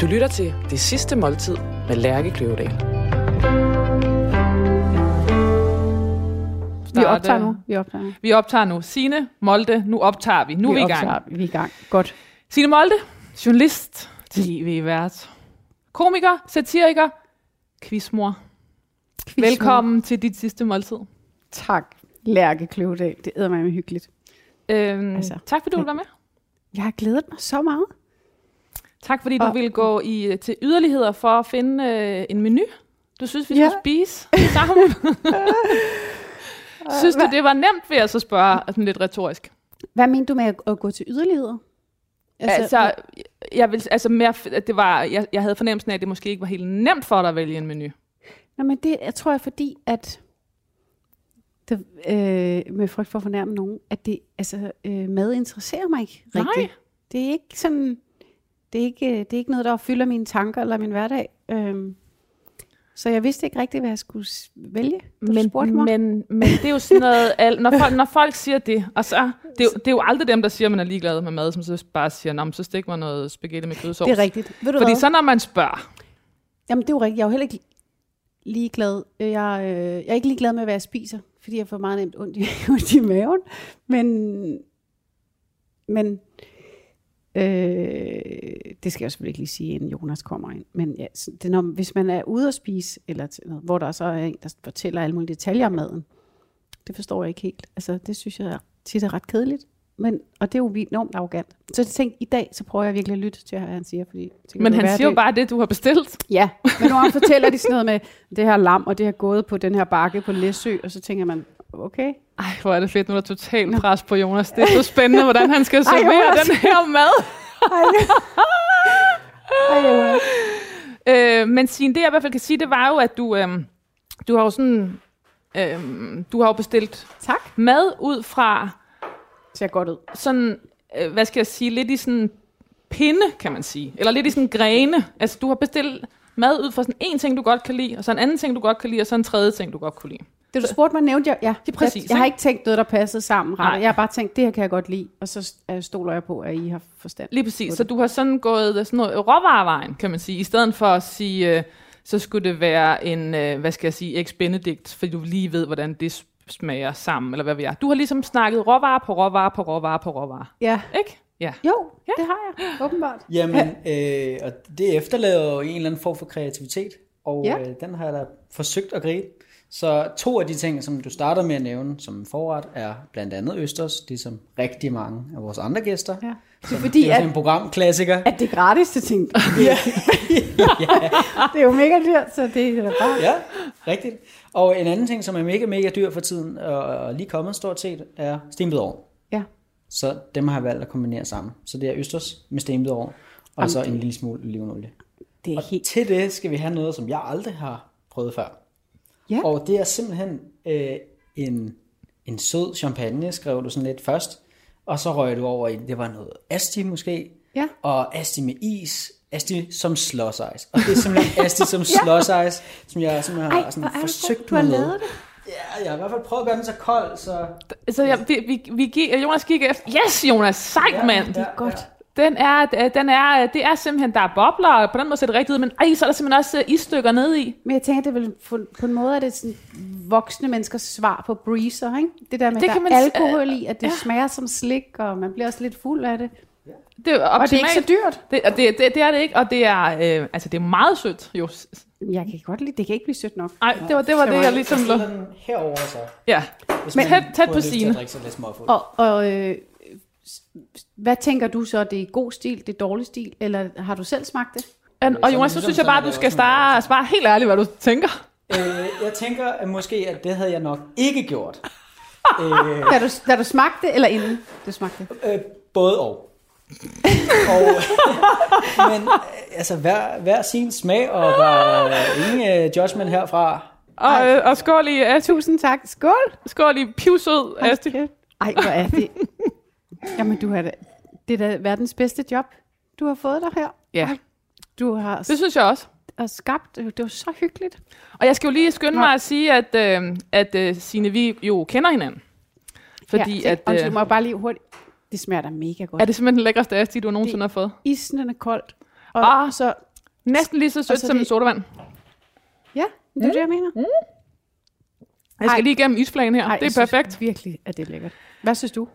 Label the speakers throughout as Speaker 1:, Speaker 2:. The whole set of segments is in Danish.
Speaker 1: Du lytter til Det Sidste Måltid med Lærke Kløvedal.
Speaker 2: Vi optager nu. Vi optager nu.
Speaker 3: Vi optager nu. Signe Molde, nu optager vi. Nu er vi i gang.
Speaker 2: Optager, vi er i gang. Godt.
Speaker 3: Signe Molde, journalist, tv-vært, komiker, satiriker, quizmor.
Speaker 2: Quiz
Speaker 3: Velkommen til dit sidste måltid.
Speaker 2: Tak, Lærke Kløvedal. Det æder mig med hyggeligt.
Speaker 3: Øhm,
Speaker 2: Altså,
Speaker 3: altså, tak fordi du vil være med.
Speaker 2: Jeg har glædet mig så meget.
Speaker 3: Tak fordi du
Speaker 2: Og-
Speaker 3: vil gå i, til yderligheder for at finde øh, en menu. Du synes, vi
Speaker 2: Ja.
Speaker 3: skal spise sammen. synes du, det var nemt, vil jeg så spørge, sådan lidt retorisk.
Speaker 2: Hvad mener du med at, gå til yderligheder?
Speaker 3: Altså, altså jeg, vil, altså mere, det var, jeg, jeg havde fornemmelsen af, at det måske ikke var helt nemt for dig at vælge en menu.
Speaker 2: Nå, men det jeg tror jeg, fordi at det, øh, med frygt for at fornærme nogen, at det, altså, øh, mad interesserer mig ikke
Speaker 3: Nej.
Speaker 2: rigtigt. Det er ikke sådan, det er ikke, det er ikke noget, der fylder mine tanker eller min hverdag. Øhm, så jeg vidste ikke rigtigt, hvad jeg skulle vælge, du
Speaker 3: Men,
Speaker 2: spurgte mig.
Speaker 3: men, men det er jo sådan noget, al, når, folk, når folk siger det, og så, det, er jo, det er jo aldrig dem, der siger, at man er ligeglad med mad, som så bare siger, Nå, så stik mig noget spaghetti med kødsovs.
Speaker 2: det er rigtigt. Ved du
Speaker 3: Fordi
Speaker 2: hvad?
Speaker 3: så når man spørger,
Speaker 2: Jamen, det er jo rigtigt. Jeg er jo heller ikke ligeglad. Jeg, øh, jeg er ikke ligeglad med, hvad jeg spiser, fordi jeg får meget nemt ondt i, ondt i maven. Men, men øh, det skal jeg selvfølgelig ikke lige sige, inden Jonas kommer ind. Men ja, det når, hvis man er ude at spise, eller til noget, hvor der så er en, der fortæller alle mulige detaljer om maden, det forstår jeg ikke helt. Altså, det synes jeg tit er ret kedeligt. Men, og det er jo enormt arrogant. Så jeg tænkte, i dag, så prøver jeg virkelig at lytte til, hvad han siger. Fordi det
Speaker 3: men
Speaker 2: jo
Speaker 3: han
Speaker 2: være,
Speaker 3: siger jo
Speaker 2: det-
Speaker 3: bare det, du har bestilt.
Speaker 2: Ja, men gange fortæller de sådan noget med, det her lam, og det har gået på den her bakke på Læsø, og så tænker man, okay.
Speaker 3: Ej, hvor er det fedt, nu er der totalt pres på Jonas. Det er så spændende, hvordan han skal
Speaker 2: Ej,
Speaker 3: servere den her mad.
Speaker 2: Ej, Jonas.
Speaker 3: Øh, men Signe, det jeg i hvert fald kan sige, det var jo, at du, øhm, du har jo sådan, øhm, du har jo bestilt
Speaker 2: Tak.
Speaker 3: mad ud fra
Speaker 2: Ser godt ud.
Speaker 3: sådan, øh, hvad skal jeg sige, lidt i sådan pinde, kan man sige. Eller lidt i sådan grene. Altså, du har bestilt mad ud fra sådan en ting, du godt kan lide, og så en anden ting, du godt kan lide, og så en tredje ting, du godt kunne lide.
Speaker 2: Det du spurgte mig, nævnte jeg, ja.
Speaker 3: Det er præcis,
Speaker 2: Jeg, jeg har
Speaker 3: ikke?
Speaker 2: tænkt noget, der passede sammen.
Speaker 3: Nej.
Speaker 2: Ret. Jeg har bare tænkt, det her kan jeg godt lide, og så øh, stoler jeg på, at I har forstand.
Speaker 3: Lige præcis. Så du har sådan gået sådan noget råvarevejen, kan man sige, i stedet for at sige, øh, så skulle det være en, øh, hvad skal jeg sige, ex benedict, fordi du lige ved, hvordan det smager sammen, eller hvad vi er. Du har ligesom snakket råvarer på råvarer på råvarer på råvarer.
Speaker 2: Ja.
Speaker 3: Ikke? Ja.
Speaker 2: Jo, ja. det har jeg, åbenbart.
Speaker 4: Jamen, øh, og det efterlader jo en eller anden form for kreativitet, og
Speaker 2: ja.
Speaker 4: øh, den har jeg da forsøgt at gribe. Så to af de ting, som du starter med at nævne som forret, er blandt andet Østers, ligesom rigtig mange af vores andre gæster.
Speaker 2: Ja. Det er fordi,
Speaker 4: det er
Speaker 2: at,
Speaker 4: en programklassiker.
Speaker 2: at det er gratis, det tænkte ja. Det er jo mega dyrt, så det er bare...
Speaker 4: Ja, rigtigt. Og en anden ting, som er mega, mega dyr for tiden, og, lige kommet stort set, er stenbiderovn.
Speaker 2: Ja.
Speaker 4: Så dem har jeg valgt at kombinere sammen. Så det er Østers med stenbiderovn, og
Speaker 2: Jamen,
Speaker 4: så en lille smule olivenolie.
Speaker 2: Det er
Speaker 4: Og
Speaker 2: helt...
Speaker 4: til det skal vi have noget, som jeg aldrig har prøvet før.
Speaker 2: Ja.
Speaker 4: Og det er simpelthen øh, en, en sød champagne, skrev du sådan lidt først. Og så røg du over i, det var noget asti måske.
Speaker 2: Ja.
Speaker 4: Og asti med is. Asti som slås ice. Og det er simpelthen asti som slås ice, som jeg simpelthen har
Speaker 2: Ej,
Speaker 4: sådan
Speaker 2: er det
Speaker 4: forsøgt
Speaker 2: du har
Speaker 4: med.
Speaker 2: lavet det.
Speaker 4: Ja, jeg har i hvert fald prøvet at gøre den så kold, så...
Speaker 3: Så ja, vi, vi, vi Jonas gik efter, yes Jonas, sejt
Speaker 4: Ja,
Speaker 3: mand.
Speaker 4: ja,
Speaker 2: Godt.
Speaker 3: Den er, øh, den er, det er simpelthen, der er bobler, og på den måde ser det rigtigt ud, men ej, så er der simpelthen også øh, isstykker nede i.
Speaker 2: Men jeg tænker, det er vel på, en måde er det sådan voksne menneskers svar på breezer, ikke? Det der med,
Speaker 3: Det
Speaker 2: der
Speaker 3: man
Speaker 2: er alkohol i, at det
Speaker 3: ja.
Speaker 2: smager som slik, og man bliver også lidt fuld af det.
Speaker 3: Det er
Speaker 2: Og det er ikke så
Speaker 3: optimalt.
Speaker 2: dyrt.
Speaker 3: Det, og det, det, det er det ikke, og det er, øh, altså det er meget sødt, jo.
Speaker 2: Jeg kan godt lide, det kan ikke blive sødt nok.
Speaker 3: Nej, det var det, var det jeg ligesom
Speaker 4: den herover så.
Speaker 3: Ja,
Speaker 4: Hvis
Speaker 3: Men- tæt- tæt på
Speaker 4: at småfuld.
Speaker 2: Og, og øh, hvad tænker du så, det er god stil, det er dårlig stil, eller har du selv smagt det?
Speaker 3: og, og Jonas, så
Speaker 4: ligesom
Speaker 3: synes jeg bare, at du skal starte, svare helt ærligt, hvad du tænker.
Speaker 4: Øh, jeg tænker at måske, at det havde jeg nok ikke gjort. øh,
Speaker 2: Da du, da du smagte det, eller inden du smagte det?
Speaker 4: øh, både og. og men øh, altså, hver, hver sin smag, og der er ingen øh, judgment herfra.
Speaker 3: Og, øh, og skål i, uh,
Speaker 2: Tusind tak. Skål!
Speaker 3: skål i pivsød, Asti.
Speaker 2: Ej, hvor er det... Jamen, du har da, det er da verdens bedste job, du har fået dig her.
Speaker 3: Ja,
Speaker 2: Du har
Speaker 3: det synes jeg også.
Speaker 2: og skabt, det var så hyggeligt.
Speaker 3: Og jeg skal jo lige skynde
Speaker 2: Nej.
Speaker 3: mig at sige, at, øh, at øh, Signe, vi jo kender hinanden. Fordi
Speaker 2: ja,
Speaker 3: at,
Speaker 2: og
Speaker 3: øh,
Speaker 2: du må bare lige hurtigt... Det smager da mega godt.
Speaker 3: er det simpelthen den lækreste asti, du nongensinde har fået.
Speaker 2: Isnende koldt. Og
Speaker 3: Ah.
Speaker 2: så
Speaker 3: Næsten lige så sødt
Speaker 2: så
Speaker 3: som
Speaker 2: det-
Speaker 3: en sodavand.
Speaker 2: Ja, det er det, jeg mener.
Speaker 3: Jeg skal
Speaker 2: Ej.
Speaker 3: lige igennem isflagen her.
Speaker 2: Ej,
Speaker 3: det er perfekt.
Speaker 2: virkelig, at det er lækkert. Hvad synes du?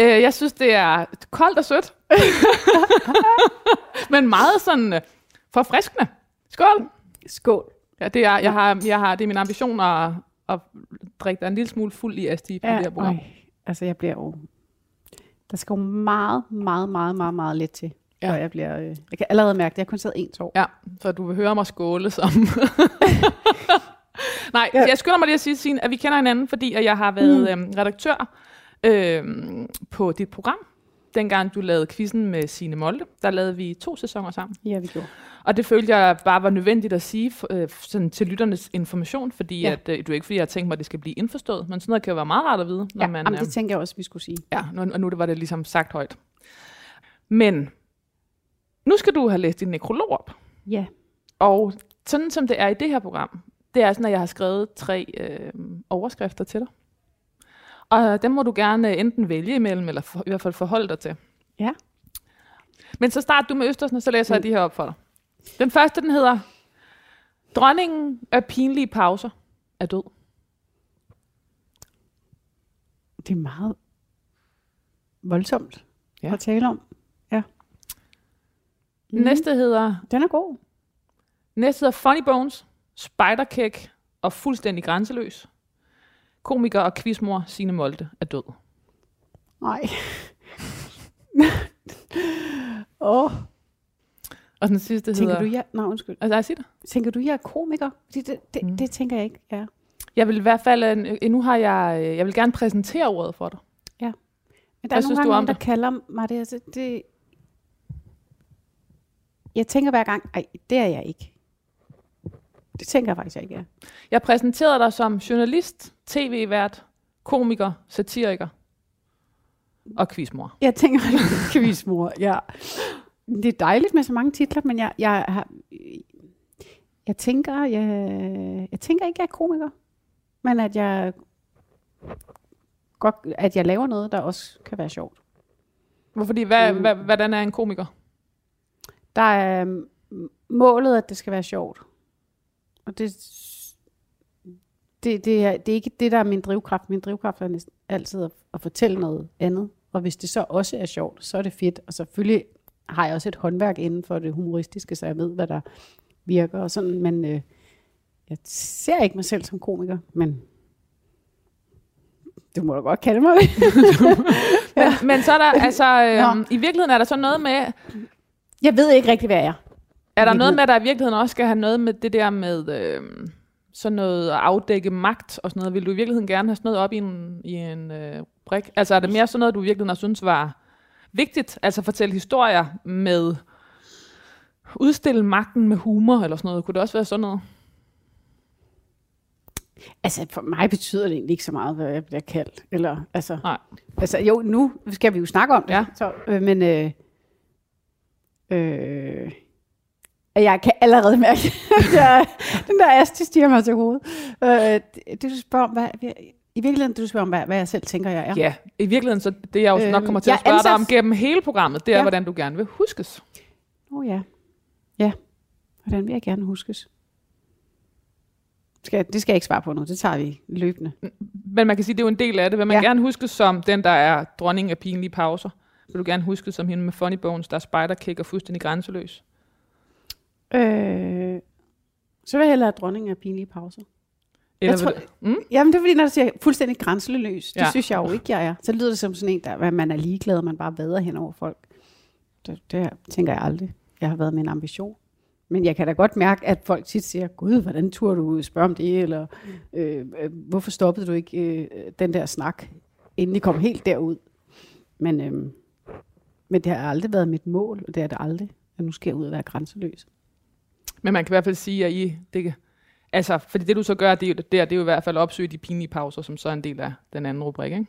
Speaker 3: Øh, jeg synes, det er koldt og sødt. Men meget sådan øh, forfriskende. Skål!
Speaker 2: Skål.
Speaker 3: Ja, det er, jeg har, jeg har, det er min ambition at, at drikke dig en lille smule fuld i Asti på det her program.
Speaker 2: øj, altså jeg bliver jo... Der skal jo meget, meget, meget, meget, meget lidt til.
Speaker 3: Ja.
Speaker 2: Ja. Og jeg bliver... Øh, jeg kan allerede mærke, at jeg har kun taget én tår.
Speaker 3: Ja, så du vil høre mig skåle som... Nej,
Speaker 2: Ja.
Speaker 3: ja. jeg skynder mig lige at sige, Signe, at vi kender hinanden, fordi at jeg har været mm. øhm, redaktør øhm, på dit program. Dengang du lavede quizzen med Signe Molde, der lavede vi to sæsoner sammen.
Speaker 2: Ja, vi gjorde.
Speaker 3: Og det følte jeg bare var nødvendigt at sige øh, sådan til lytternes information, fordi. Ja. at, øh, det er ikke fordi, jeg har tænkt mig, at det skal blive indforstået, men sådan noget kan jo være meget rart at vide, når
Speaker 2: Ja,
Speaker 3: man...
Speaker 2: jamen,
Speaker 3: øh,
Speaker 2: det tænker jeg også, vi skulle sige.
Speaker 3: Ja, nu, og nu var det ligesom sagt højt. Men nu skal du have læst din nekrolog op.
Speaker 2: Ja.
Speaker 3: Og sådan som det er i det her program, det er sådan, at jeg har skrevet tre øh, overskrifter til dig. Og dem må du gerne øh, enten vælge imellem, eller for, i hvert fald forholde dig til.
Speaker 2: Ja.
Speaker 3: Men så start du med Østersen, og så læser jeg de her op for dig. Den første, den hedder, Dronningen af pinlige pauser er død.
Speaker 2: Det er meget voldsomt
Speaker 3: Ja.
Speaker 2: at tale om. Ja.
Speaker 3: Mm. Næste hedder
Speaker 2: Den er god.
Speaker 3: Næste hedder Funny Bones, Spiderkick og fuldstændig grænseløs. Komiker og quizmor Signe Molde er død.
Speaker 2: Nej. Åh, oh,
Speaker 3: Og den sidste
Speaker 2: tænker
Speaker 3: hedder...
Speaker 2: du, jeg... Nej, undskyld.
Speaker 3: Altså, jeg siger det.
Speaker 2: Tænker du, jeg er komiker? Det, det, det,
Speaker 3: Mm.
Speaker 2: det tænker jeg ikke, ja.
Speaker 3: Jeg vil i hvert fald... øh, Nu har jeg... øh, Jeg vil gerne præsentere ordet for dig.
Speaker 2: Men der
Speaker 3: Hvad
Speaker 2: er nogle
Speaker 3: du
Speaker 2: gange nogen, der
Speaker 3: det?
Speaker 2: kalder mig det. Altså, det... Jeg tænker hver gang, ej, det er jeg ikke. Det tænker jeg faktisk, jeg ikke er.
Speaker 3: Jeg præsenterede dig som journalist, tv-vært, komiker, satiriker og quizmor.
Speaker 2: Jeg tænker, quizmor, ja. Det er dejligt med så mange titler, men jeg, jeg har... Jeg tænker, jeg, jeg tænker ikke, jeg er komiker. Men at jeg godt, at jeg laver noget, der også kan være sjovt.
Speaker 3: Fordi, hvad,
Speaker 2: Mm.
Speaker 3: hvad, hvordan er en komiker?
Speaker 2: Der er mm, målet, at det skal være sjovt. Og det, det, det, er, det er ikke det, der er min drivkraft. Min drivkraft er næsten altid at, at fortælle noget andet. Og hvis det så også er sjovt, så er det fedt. Og selvfølgelig har jeg også et håndværk inden for det humoristiske, så jeg ved, hvad der virker og sådan. Men øh, jeg ser ikke mig selv som komiker, men du må da godt kalde mig.
Speaker 3: Men, men så er der, altså,
Speaker 2: Nå.
Speaker 3: i virkeligheden er der så noget med,
Speaker 2: Jeg ved ikke rigtig, hvad jeg er.
Speaker 3: Er der noget med, at der i virkeligheden også skal have noget med det der med øhm, sådan noget at afdække magt og sådan noget. Vil du i virkeligheden gerne have sådan noget op i en, i en øh, brik? Altså er det mere sådan noget, du i virkeligheden har synes var vigtigt? Altså fortælle historier med udstille magten med humor eller sådan noget. Kunne det også være sådan noget?
Speaker 2: Altså, for mig betyder det egentlig ikke så meget, hvad jeg bliver kaldt. Eller, altså,
Speaker 3: Nej.
Speaker 2: altså, jo, nu skal vi jo snakke om det.
Speaker 3: Ja.
Speaker 2: Så, øh, men øh, øh, jeg kan allerede mærke, at jeg, den der asti stiger mig til hovedet. Øh, det, du spørger om, hvad, i virkeligheden, du spørger om, hvad, hvad jeg selv tænker, jeg er.
Speaker 3: Ja, i virkeligheden, så det jeg også nok
Speaker 2: Øhm,
Speaker 3: kommer til at spørge dig
Speaker 2: ansat-
Speaker 3: om gennem hele programmet, det er,
Speaker 2: Ja.
Speaker 3: hvordan du gerne vil huskes.
Speaker 2: Åh oh, ja. Ja, hvordan vil jeg gerne huskes? Skal, det skal jeg ikke svare på nu, det tager vi løbende.
Speaker 3: Men man kan sige, det er jo en del af det. Vil man ja.
Speaker 2: Ja.
Speaker 3: gerne huskes som den, der er dronning af pinlige pauser? Vil du gerne huskes som hende med funny bones, der er spiderkick og fuldstændig grænseløs?
Speaker 2: Øh, så vil jeg hellere have dronning af pinlige pauser.
Speaker 3: Eller
Speaker 2: Jeg tror-
Speaker 3: mm?
Speaker 2: Jamen, det er fordi, når du siger fuldstændig grænseløs, det
Speaker 3: Ja.
Speaker 2: synes jeg jo ikke, jeg er. Så lyder det som sådan en, der, at man er ligeglad, og man bare vader hen over folk. Det, det tænker jeg aldrig. Jeg har været min ambition. Men jeg kan da godt mærke, at folk tit siger, Gud, hvordan turde du spørge om det? Eller øh, øh, hvorfor stoppede du ikke øh, den der snak, inden I kom helt derud? Men, øh, men det har aldrig været mit mål, og det er det aldrig, at nu skal jeg ud og være grænseløs.
Speaker 3: Men man kan i hvert fald sige, at I... Det, altså, fordi det du så gør, det er, jo, det, er, det er jo i hvert fald at opsøge de pinlige pauser, som så er en del af den anden rubrik, ikke?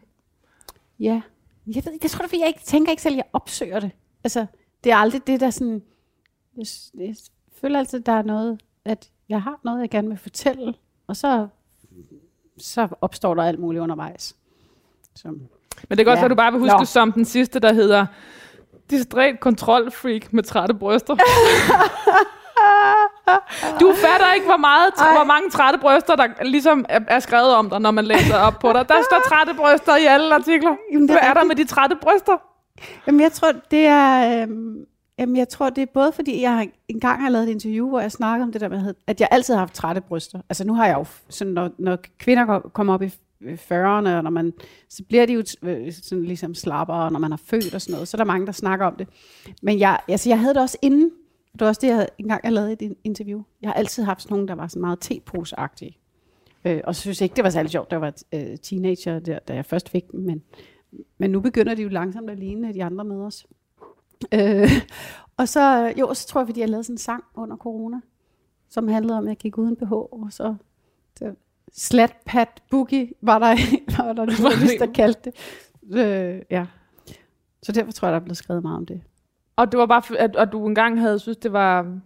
Speaker 2: Ja. Jeg ved det tror jeg, fordi jeg ikke tænker ikke selv, at jeg opsøger det. Altså, det er aldrig det, der sådan... Jeg, jeg føler altid, at der er noget, at jeg har noget, jeg gerne vil fortælle, og så, så opstår der alt muligt undervejs. Som,
Speaker 3: Men det kan også
Speaker 2: Ja.
Speaker 3: være, du bare vil huske
Speaker 2: Nå.
Speaker 3: som den sidste, der hedder distræt kontrolfreak med trætte bryster. Du fatter ikke, hvor, meget, hvor mange trætte bryster, der ligesom er, skrevet om dig, når man læser op på dig. Der står trætte bryster i alle artikler.
Speaker 2: Jamen, det er
Speaker 3: Hvad er der med de trætte bryster?
Speaker 2: Jamen, jeg tror, det er... Øhm, jamen, jeg tror, det er både fordi, jeg engang har lavet et interview, hvor jeg snakkede om det der med, at jeg altid har haft trætte bryster. Altså, nu har jeg jo... Sådan, når, når kvinder kommer op i 40'erne, og når man, så bliver de jo øh, sådan ligesom slappere, når man har født og sådan noget. Så er der mange, der snakker om det. Men jeg, altså, jeg havde det også inden. Det var også det, jeg engang jeg lavede et interview. Jeg har altid haft sådan nogle, der var sådan meget teposeagtige. Øh, og så synes jeg ikke, det var særlig sjovt, jeg var øh, teenager, der, da jeg først fik dem. Men, men nu begynder de jo langsomt at ligne de andre med os. Øh, og så, jo, så tror jeg, fordi jeg lavede sådan en sang under corona, som handlede om, at jeg gik uden BH, og så, så slat pat boogie var der, var der en journalist, der kaldte det. Øh, ja. Så derfor tror jeg, der er blevet skrevet meget om det.
Speaker 3: Og det var bare, at, at du engang havde synes, det var,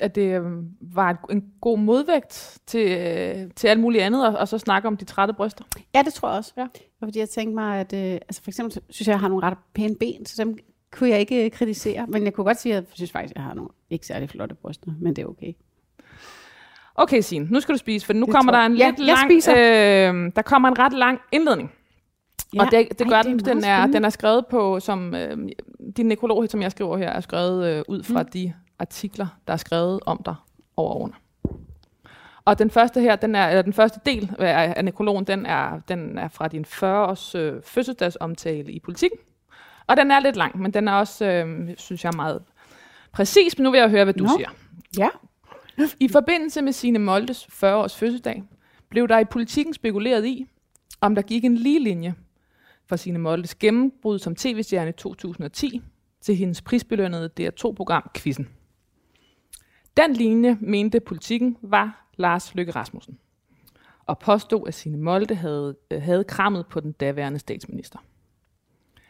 Speaker 3: at det øhm, var en, god modvægt til, øh, til alt muligt andet, og, og så snakke om de trætte bryster.
Speaker 2: Ja, det tror jeg også.
Speaker 3: Ja.
Speaker 2: Fordi jeg tænkte mig, at øh, altså for eksempel synes jeg, jeg har nogle ret pæne ben, så dem kunne jeg ikke øh, kritisere. Men jeg kunne godt sige, at jeg synes faktisk, at jeg har nogle ikke særlig flotte bryster, men det er okay.
Speaker 3: Okay, Signe, nu skal du spise, for nu
Speaker 2: Det
Speaker 3: kommer der en.
Speaker 2: Ja,
Speaker 3: lidt lang, øh, der kommer en ret lang indledning. Ja. Og det, det gør
Speaker 2: Ej,
Speaker 3: den,
Speaker 2: det er
Speaker 3: den,
Speaker 2: meget
Speaker 3: er, den er skrevet på, som øh, din nekrolog, som jeg skriver her, er skrevet øh, ud fra mm. de artikler, der er skrevet om dig over årene. Og den første her, den er, eller den første del af, af nekrologen, den er, den er fra din 40-års øh, fødselsdagsomtale i politikken. Og den er lidt lang, men den er også, øh, synes jeg, meget præcis. Men nu vil jeg høre, hvad du
Speaker 2: Nå.
Speaker 3: siger.
Speaker 2: Ja.
Speaker 3: I forbindelse med sine Moldes 40-års fødselsdag, blev der i politikken spekuleret i, om der gik en lige linje fra sine Moldes gennembrud som tv-stjerne i 2010 til hendes prisbelønnede DR2-program Quizzen. Den linje mente politikken var Lars Løkke Rasmussen og påstod, at sine Molde havde, øh, havde krammet på den daværende statsminister.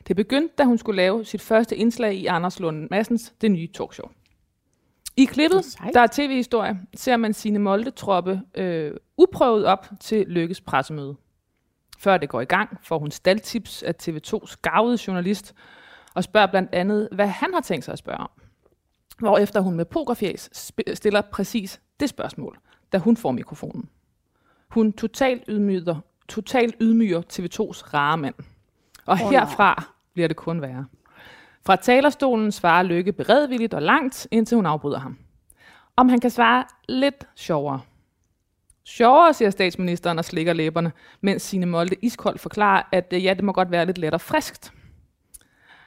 Speaker 3: Det begyndte, da hun skulle lave sit første indslag i Anders Lund Massens Det Nye Talkshow. I klippet, der er tv-historie, ser man sine Molde-troppe øh, uprøvet op til Lykkes pressemøde. Før det går i gang, får hun staldtips af TV2's gavede journalist, og spørger blandt andet, hvad han har tænkt sig at spørge om. Hvorefter hun med pokerfjæs stiller præcis det spørgsmål, da hun får mikrofonen. Hun totalt ydmyger, totalt ydmyger TV2's rare mand. Og oh, herfra bliver det kun værre. Fra talerstolen svarer Lykke beredvilligt og langt, indtil hun afbryder ham. Om han kan svare lidt sjovere. Sjovere, siger statsministeren og slikker læberne, mens sine Molde iskoldt forklarer, at øh, ja, det må godt være lidt let og friskt.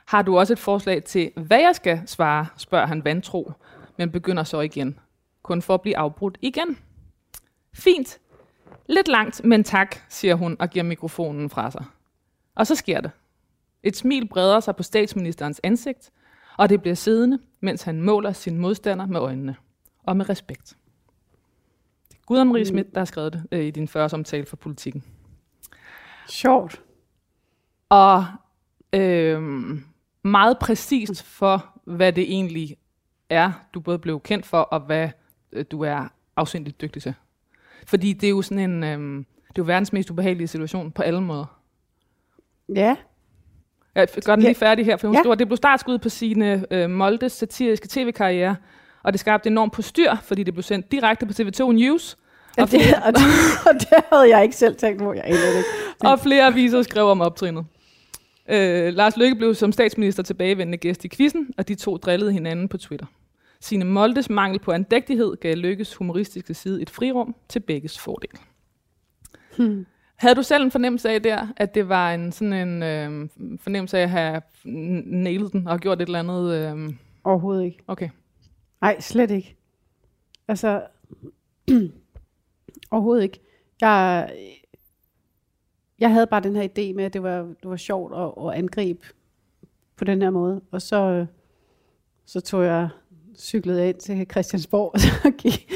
Speaker 3: Har du også et forslag til, hvad jeg skal svare, spørger han vantro, men begynder så igen. Kun for at blive afbrudt igen. Fint. Lidt langt, men tak, siger hun og giver mikrofonen fra sig. Og så sker det. Et smil breder sig på statsministerens ansigt, og det bliver siddende, mens han måler sin modstander med øjnene. Og med respekt. Gud Marie
Speaker 2: Mm.
Speaker 3: Schmidt, der har skrevet det øh, i din første omtale for politikken.
Speaker 2: Sjovt.
Speaker 3: Og øhm, meget præcist for, hvad det egentlig er, du både blev kendt for, og hvad øh, du er afsindigt dygtig til. Fordi det er jo sådan en, øhm, det er jo verdens mest ubehagelige situation på alle måder.
Speaker 2: Ja.
Speaker 3: Jeg gør den lige færdig her, for hun
Speaker 2: Ja.
Speaker 3: ja. skriver, det blev startskud på sine øh, Moldes satiriske tv-karriere, og det skabte enormt på styr, fordi det blev sendt direkte på TV2 News,
Speaker 2: Og det, og, det, og det havde jeg ikke selv tænkt på. Jeg ikke.
Speaker 3: og flere aviser skrev om optrinet. Øh, Lars Løkke blev som statsminister tilbagevendende gæst i quizzen, og de to drillede hinanden på Twitter. Sine Moldes mangel på andægtighed gav Lykkes humoristiske side et frirum til begges fordel.
Speaker 2: Hmm.
Speaker 3: Havde du selv en fornemmelse af der, at det var en sådan en øh, fornemmelse af at have nailet den og gjort et eller andet? Øh,
Speaker 2: Overhovedet ikke.
Speaker 3: okay.
Speaker 2: Nej, slet ikke. Altså, overhovedet ikke. Jeg, jeg havde bare den her idé med, at det var, det var sjovt at, at angribe på den her måde. Og så, så tog jeg cyklet ind til Christiansborg, og så gik,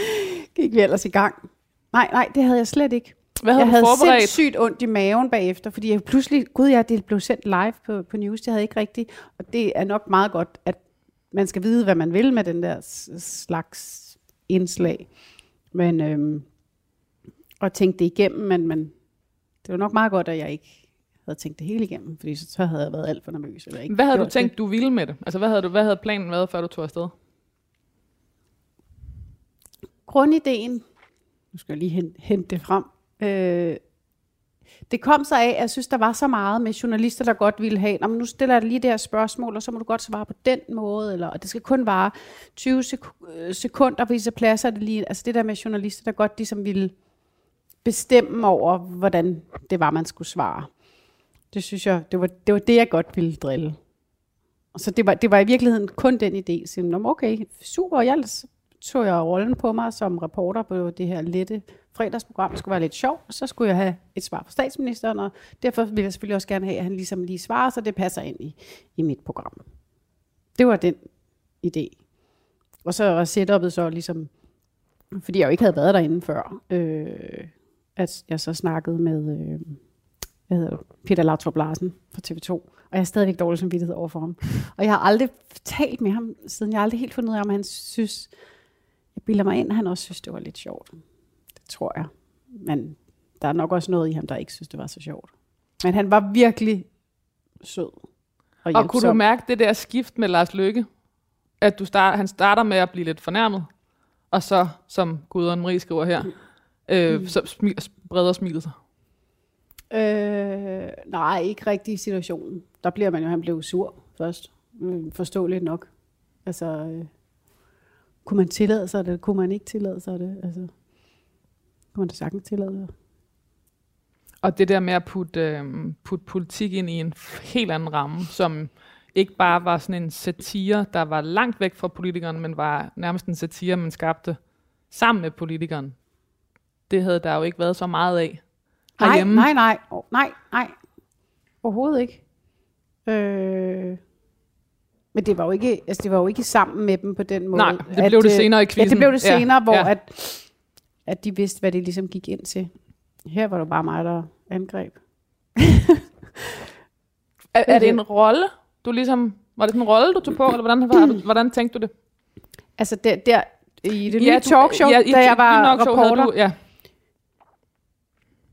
Speaker 2: gik vi ellers i gang. Nej, nej, det havde jeg slet ikke.
Speaker 3: Hvad havde
Speaker 2: jeg havde
Speaker 3: forberedt?
Speaker 2: sindssygt ondt i maven bagefter, fordi jeg pludselig, gud ja, det blev sendt live på, på news, det havde jeg ikke rigtigt. Og det er nok meget godt, at man skal vide, hvad man vil med den der slags indslag. Men, øhm, og tænke det igennem, men, men det var nok meget godt, at jeg ikke havde tænkt det hele igennem, fordi så, så havde jeg været alt for nervøs. Eller ikke
Speaker 3: Hvad havde du tænkt, du ville med det? Altså, hvad havde, du, hvad havde planen været, før du tog afsted?
Speaker 2: grundideen, nu skal jeg lige hente, hente det frem, øh, det kom så af, at jeg synes, der var så meget med journalister, der godt ville have, men nu stiller jeg lige det her spørgsmål, og så må du godt svare på den måde, eller, og det skal kun vare 20 sek- øh, sekunder, fordi så pladser det lige, altså det der med journalister, der godt ligesom ville bestemme over, hvordan det var, man skulle svare. Det synes jeg, det var det, var det jeg godt ville drille. Og så det var, det var i virkeligheden kun den idé, så okay, super, jeg tog jeg rollen på mig som reporter på det her lette fredagsprogram. Skulle være lidt sjov, så skulle jeg have et svar fra statsministeren, og derfor vil jeg selvfølgelig også gerne have, at han ligesom lige svarer, så det passer ind i, i mit program. Det var den idé. Og så var setupet så ligesom, fordi jeg jo ikke havde været derinde før, øh, at jeg så snakkede med øh, hvad hedder det, Peter Lautrup Larsen fra TV2, og jeg er stadigvæk dårlig samvittighed over for ham. Og jeg har aldrig talt med ham, siden jeg har aldrig helt fundet ud af, om han synes, jeg bilder mig ind, at han også synes, det var lidt sjovt. Tror jeg. Men der er nok også noget i ham, der ikke synes, det var så sjovt. Men han var virkelig sød. Og,
Speaker 3: og kunne du mærke det der skift med Lars Løkke? At du start, han starter med at blive lidt fornærmet, og så, som Gudrun Marie skriver her, øh, mm. så smil, breder smilet sig?
Speaker 2: Øh, nej, ikke rigtig i situationen. Der bliver man jo, han blev sur først. Mm, forståeligt nok. Altså, øh, kunne man tillade sig det? Kunne man ikke tillade sig det? Altså, kunne man da sagtens tillade?
Speaker 3: Og det der med at putte, øh, putte politik ind i en helt anden ramme, som ikke bare var sådan en satire, der var langt væk fra politikeren, men var nærmest en satire, man skabte sammen med politikeren. Det havde der jo ikke været så meget af herhjemme.
Speaker 2: Nej, nej, nej. Oh, nej, nej. Overhovedet ikke. Øh, men det var jo ikke, altså det var jo ikke sammen med dem på den måde.
Speaker 3: Nej, det blev at, det øh, senere i quizzen.
Speaker 2: Ja, det blev det senere, ja, hvor ja. At, at de vidste, hvad det ligesom gik ind til. Her var det bare mig, der angreb.
Speaker 3: er, er det en rolle, du ligesom, var det en rolle, du tog på, eller hvordan, var, hvordan tænkte du det?
Speaker 2: Altså der, der i det nye ja, talkshow, ja, i, da jeg var reporter, du, ja.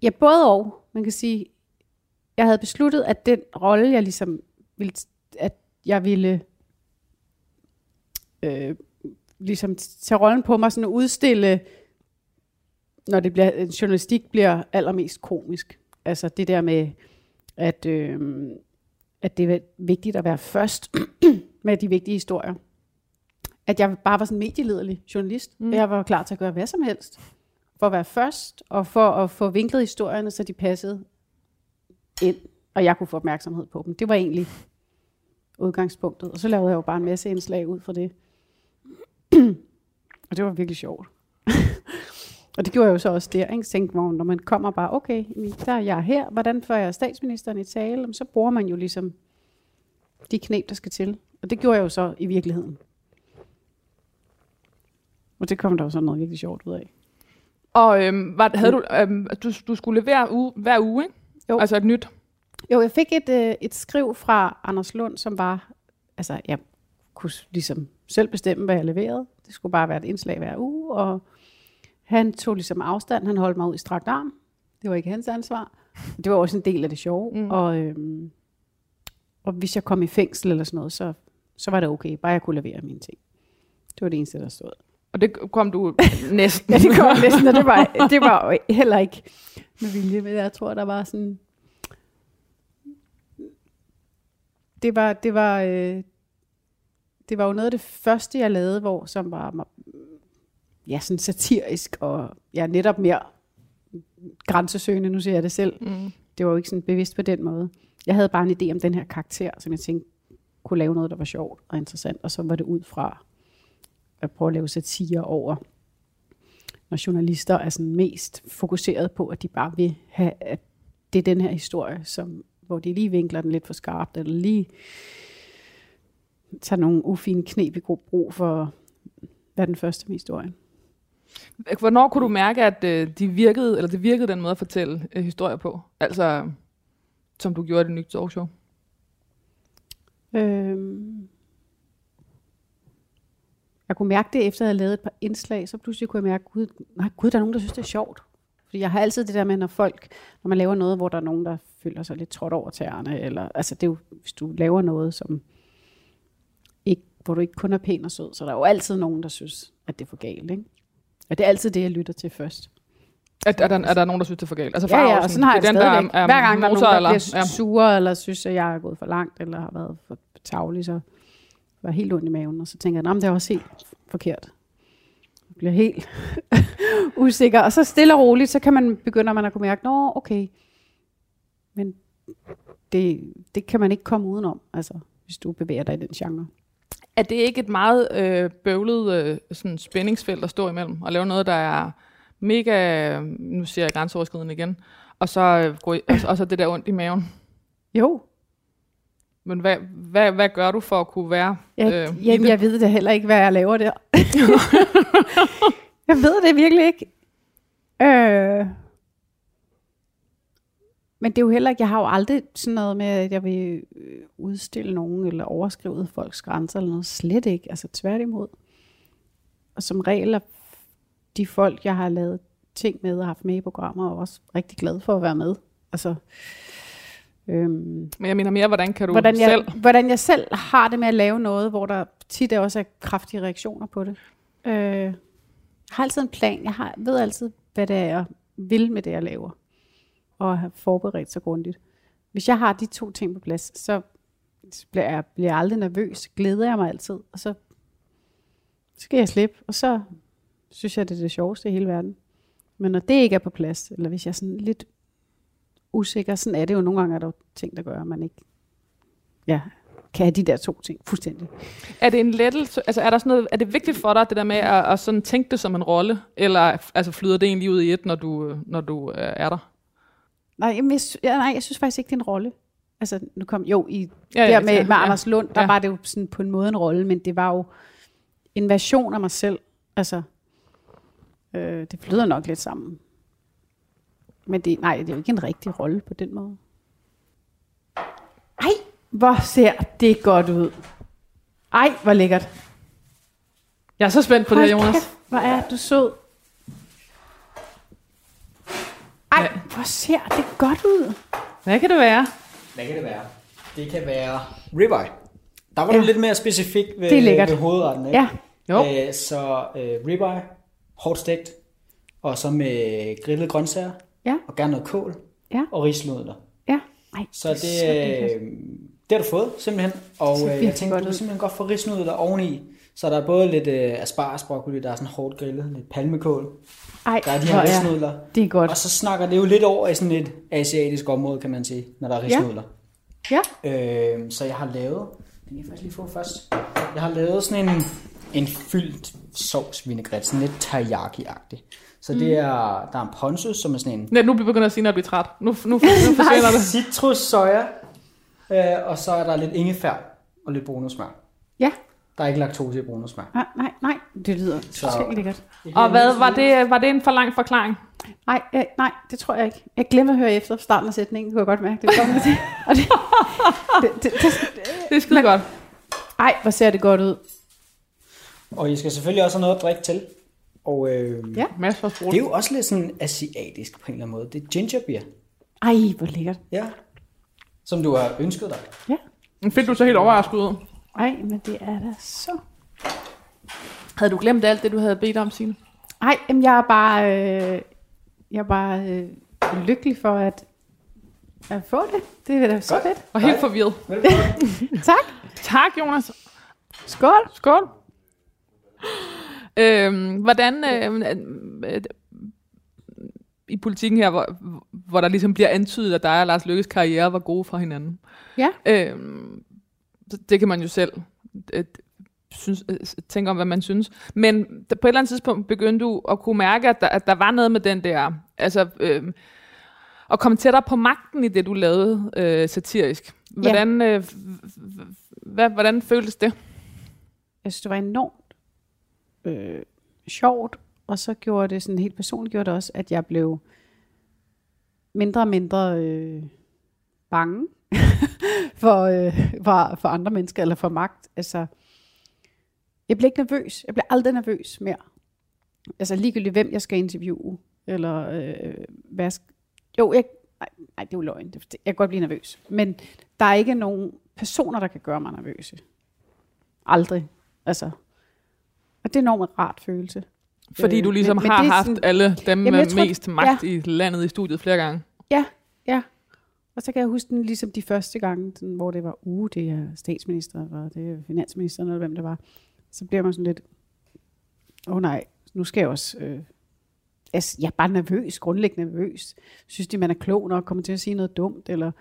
Speaker 2: Ja, både og. Man kan sige, jeg havde besluttet, at den rolle, jeg ligesom ville, at jeg ville øh, ligesom tage rollen på mig, sådan at udstille, når det bliver, en journalistik bliver allermest komisk. Altså det der med, at, øh, at det er vigtigt at være først med de vigtige historier. At jeg bare var sådan en medielederlig journalist. Mm. Jeg var klar til at gøre hvad som helst for at være først, og for at få vinklet historierne, så de passede ind, og jeg kunne få opmærksomhed på dem. Det var egentlig udgangspunktet. Og så lavede jeg jo bare en masse indslag ud fra det. og det var virkelig sjovt. og det gjorde jeg jo så også der, ikke? Tænkte, når man kommer bare, okay, der er jeg her, hvordan får jeg statsministeren i tale? Så bruger man jo ligesom de knep, der skal til. Og det gjorde jeg jo så i virkeligheden. Og det kom der jo så noget virkelig sjovt ud af.
Speaker 3: Og øhm, var, havde du, øhm, du, du skulle levere uge, hver uge, ikke?
Speaker 2: Jo.
Speaker 3: Altså et nyt?
Speaker 2: Jo, jeg fik et, øh, et skriv fra Anders Lund, som var, altså jeg kunne ligesom selv bestemme, hvad jeg leverede. Det skulle bare være et indslag hver uge, og han tog ligesom afstand, han holdt mig ud i strakt arm. Det var ikke hans ansvar. Det var også en del af det sjove. Mm. Og, øhm, og hvis jeg kom i fængsel eller sådan noget, så, så var det okay, bare jeg kunne levere mine ting. Det var det eneste, der stod.
Speaker 3: Og det kom du næsten.
Speaker 2: ja, det kom næsten, og det var, det var heller ikke med vilje, men jeg tror, der var sådan... Det var, det var, øh, det var jo noget af det første, jeg lavede, hvor som var ja, sådan satirisk, og ja, netop mere grænsesøgende, nu siger jeg det selv. Mm. Det var jo ikke sådan bevidst på den måde. Jeg havde bare en idé om den her karakter, som jeg tænkte kunne lave noget, der var sjovt og interessant, og så var det ud fra at prøve at lave satire over, når journalister er sådan mest fokuseret på, at de bare vil have, at det er den her historie, som, hvor de lige vinkler den lidt for skarpt, eller lige tager nogle ufine knep i god brug for, hvad den første med historien.
Speaker 3: Hvornår kunne du mærke, at øh, de virkede, eller det virkede den måde at fortælle øh, historier på? Altså, som du gjorde i det nye talkshow? Øhm,
Speaker 2: jeg kunne mærke det, efter jeg havde lavet et par indslag, så pludselig kunne jeg mærke, gud, nej, gud, der er nogen, der synes, det er sjovt. Fordi jeg har altid det der med, når folk, når man laver noget, hvor der er nogen, der føler sig lidt trådt over tæerne, eller, altså det er jo, hvis du laver noget, som ikke, hvor du ikke kun er pæn og sød, så der er jo altid nogen, der synes, at det er for galt, ikke? Og det er altid det, jeg lytter til først.
Speaker 3: Er, er, der, er der nogen, der synes, det er for galt? Altså
Speaker 2: Ja, ja, og sådan har jeg
Speaker 3: det
Speaker 2: stadigvæk.
Speaker 3: der er,
Speaker 2: Hver gang der er nogen, der
Speaker 3: eller,
Speaker 2: bliver
Speaker 3: ja.
Speaker 2: sure, eller synes, at jeg er gået for langt, eller har været for tavlig, så var helt ondt i maven. Og så tænker jeg, "Nå, men det er også helt forkert. Jeg bliver helt usikker. Og så stille og roligt, så kan man begynde, man at kunne mærke, nå, okay. Men det, det kan man ikke komme udenom, altså, hvis du bevæger dig i den genre.
Speaker 3: Er det ikke et meget øh, bøvlet øh, sådan spændingsfelt at stå imellem? Og lave noget, der er mega, nu siger jeg grænseoverskridende igen, og så, øh, gå i, og, og så det der ondt i maven.
Speaker 2: Jo,
Speaker 3: Men hvad, hvad, hvad gør du for at kunne være
Speaker 2: jeg,
Speaker 3: øh,
Speaker 2: jamen, jeg ved det heller ikke, hvad jeg laver der. jeg ved det virkelig ikke. Øh, men det er jo heller ikke, jeg har jo aldrig sådan noget med, at jeg vil øh, udstille nogen, eller overskrive folks grænser, eller noget. Slet ikke, altså tværtimod. Og som regel er de folk, jeg har lavet ting med og haft med i programmer, er også rigtig glad for at være med. Altså, øhm,
Speaker 3: Men jeg mener mere, hvordan kan du
Speaker 2: hvordan jeg,
Speaker 3: selv...
Speaker 2: hvordan jeg selv har det med at lave noget, hvor der tit er også er kraftige reaktioner på det. Øh, jeg har altid en plan. Jeg har, ved altid, hvad det er, jeg vil med det, jeg laver. Og har forberedt sig grundigt. Hvis jeg har de to ting på plads, så bliver jeg, bliver jeg aldrig nervøs. Glæder jeg mig altid. Og så skal jeg slippe. Og så synes jeg, det er det sjoveste i hele verden. Men når det ikke er på plads, eller hvis jeg er sådan lidt usikker, sådan er det jo nogle gange, er der jo ting, der gør, at man ikke ja, kan have de der to ting fuldstændig.
Speaker 3: Er det en lettelse? Altså er, der sådan noget, er det vigtigt for dig, det der med at, at sådan tænke det som en rolle? Eller altså, flyder det egentlig ud i et, når du, når du øh, er der?
Speaker 2: Nej, jamen, jeg, ja, nej, jeg synes faktisk ikke, det er en rolle. Altså, nu kom jo i
Speaker 3: Ja,
Speaker 2: der med,
Speaker 3: ja,
Speaker 2: med. Anders Lund, der
Speaker 3: Ja.
Speaker 2: var det jo sådan på en måde en rolle, men det var jo en version af mig selv. Altså, øh, det flyder nok lidt sammen. Men det, nej, det er jo ikke en rigtig rolle på den måde. Ej, hvor ser det godt ud. Ej, hvor lækkert.
Speaker 3: Jeg er så spændt på det
Speaker 2: Hold
Speaker 3: Jonas.
Speaker 2: Kæft, hvor er du sød. Ej, hvor ser det godt ud.
Speaker 3: Hvad kan det være?
Speaker 4: Hvad kan det være? Det kan være ribeye. Der var ja. Du lidt mere specifik ved,
Speaker 2: Det er
Speaker 4: ved hovedretten, ikke?
Speaker 2: Ja,
Speaker 3: Jo.
Speaker 4: Øh, så øh, ribeye, hårdt stegt, og så med grillet grøntsager,
Speaker 2: ja,
Speaker 4: og gerne noget kål,
Speaker 2: ja,
Speaker 4: og risnudler.
Speaker 2: ja. Ej,
Speaker 4: Så det,
Speaker 2: så lækkert.
Speaker 4: øh, det har du fået, simpelthen. Og øh, jeg
Speaker 2: godt
Speaker 4: du kan simpelthen godt få risnudler oveni. Så der er både lidt øh, asparges, broccoli, der er sådan hårdt grillet, lidt palmekål.
Speaker 2: Ej,
Speaker 4: Der er de her risnudler.
Speaker 2: Det er godt.
Speaker 4: Og så snakker det jo lidt over i sådan et asiatisk område, kan man sige, når der er risnudler.
Speaker 2: Ja,
Speaker 4: Øh, så jeg har lavet, den kan jeg faktisk lige få først. Jeg har lavet sådan en, en fyldt sovs vinaigrette, sådan lidt teriyaki-agtig. Så det er, der er en ponzu, som er sådan en
Speaker 3: Nej, nu begynder jeg at sige, når jeg bliver træt. Nu, nu, nu forsvinder det.
Speaker 4: citrus soja, øh, og så er der lidt ingefær og lidt brunosmør. Der er ikke laktose i brunosmør.
Speaker 2: Nej, nej, nej. Det lyder
Speaker 4: Så-
Speaker 2: totalt lækkert.
Speaker 3: Og hvad, var det, var det en for lang forklaring?
Speaker 2: Nej, øh, nej, det tror jeg ikke. Jeg glemmer at høre efter starten af sætningen, kunne jeg godt mærke. Det kommer til. Og det, det, det, det,
Speaker 3: Det er skide godt.
Speaker 2: ej, hvor ser det godt ud.
Speaker 4: Og I skal selvfølgelig også have noget at drikke til. Og øh,
Speaker 2: Ja.
Speaker 3: Masser af
Speaker 4: det
Speaker 3: sprut.
Speaker 4: er jo også lidt sådan asiatisk på en eller anden måde. Det er ginger beer.
Speaker 2: Ej, hvor lækkert.
Speaker 4: Ja. Som du har ønsket dig.
Speaker 2: Ja.
Speaker 3: Men Fedt, du så helt overrasket ud.
Speaker 2: Ej, men det er da så...
Speaker 3: Havde du glemt alt det, du havde bedt om, Signe?
Speaker 2: Ej, jamen, jeg er bare, øh, jeg er bare øh, lykkelig for at, at få det. Det er da så
Speaker 4: Godt.
Speaker 2: fedt.
Speaker 3: Og helt
Speaker 4: Nej.
Speaker 3: forvirret.
Speaker 2: Tak.
Speaker 3: Tak, Jonas.
Speaker 2: Skål.
Speaker 3: Skål. Øhm, hvordan øh, øh, i politikken her, hvor, hvor der ligesom bliver antydet, at dig og Lars Lykkes karriere var gode for hinanden.
Speaker 2: Ja.
Speaker 3: Øhm, det kan man jo selv øh, synes, øh, tænke om, hvad man synes. Men på et eller andet tidspunkt begyndte du at kunne mærke, at der, at der var noget med den der, altså øh, at komme tættere på magten i det, du lavede øh, satirisk. Hvordan, øh, h- h- hvad, hvordan føltes det?
Speaker 2: Jeg synes, det var enormt øh, sjovt, og så gjorde det sådan helt personligt gjorde det også, at jeg blev mindre og mindre øh, bange for, øh, for, for andre mennesker, eller for magt. Altså, jeg blev ikke nervøs. Jeg blev aldrig nervøs mere. Altså ligegyldigt, hvem jeg skal interviewe, eller øh, hvad jeg skal... Jo, jeg... Nej, nej, det er jo løgn. Jeg kan godt blive nervøs. Men der er ikke nogen personer, der kan gøre mig nervøse. Aldrig. Altså. Og det er en enormt rart følelse.
Speaker 3: Fordi
Speaker 2: Øh,
Speaker 3: du ligesom
Speaker 2: men- men
Speaker 3: har
Speaker 2: er
Speaker 3: haft
Speaker 2: sådan-
Speaker 3: alle dem med
Speaker 2: tror-
Speaker 3: mest magt i landet i studiet flere gange.
Speaker 2: Ja, ja. Og så kan jeg huske den ligesom de første gange, sådan, hvor det var, uh, det er statsminister, og det er finansministeren, eller hvem det var. Så bliver man sådan lidt, åh oh, nej, nu skal jeg også... Øh, altså, jeg er bare nervøs, grundlæggende nervøs. Synes de, man er klog nok, kommer til at sige noget dumt, eller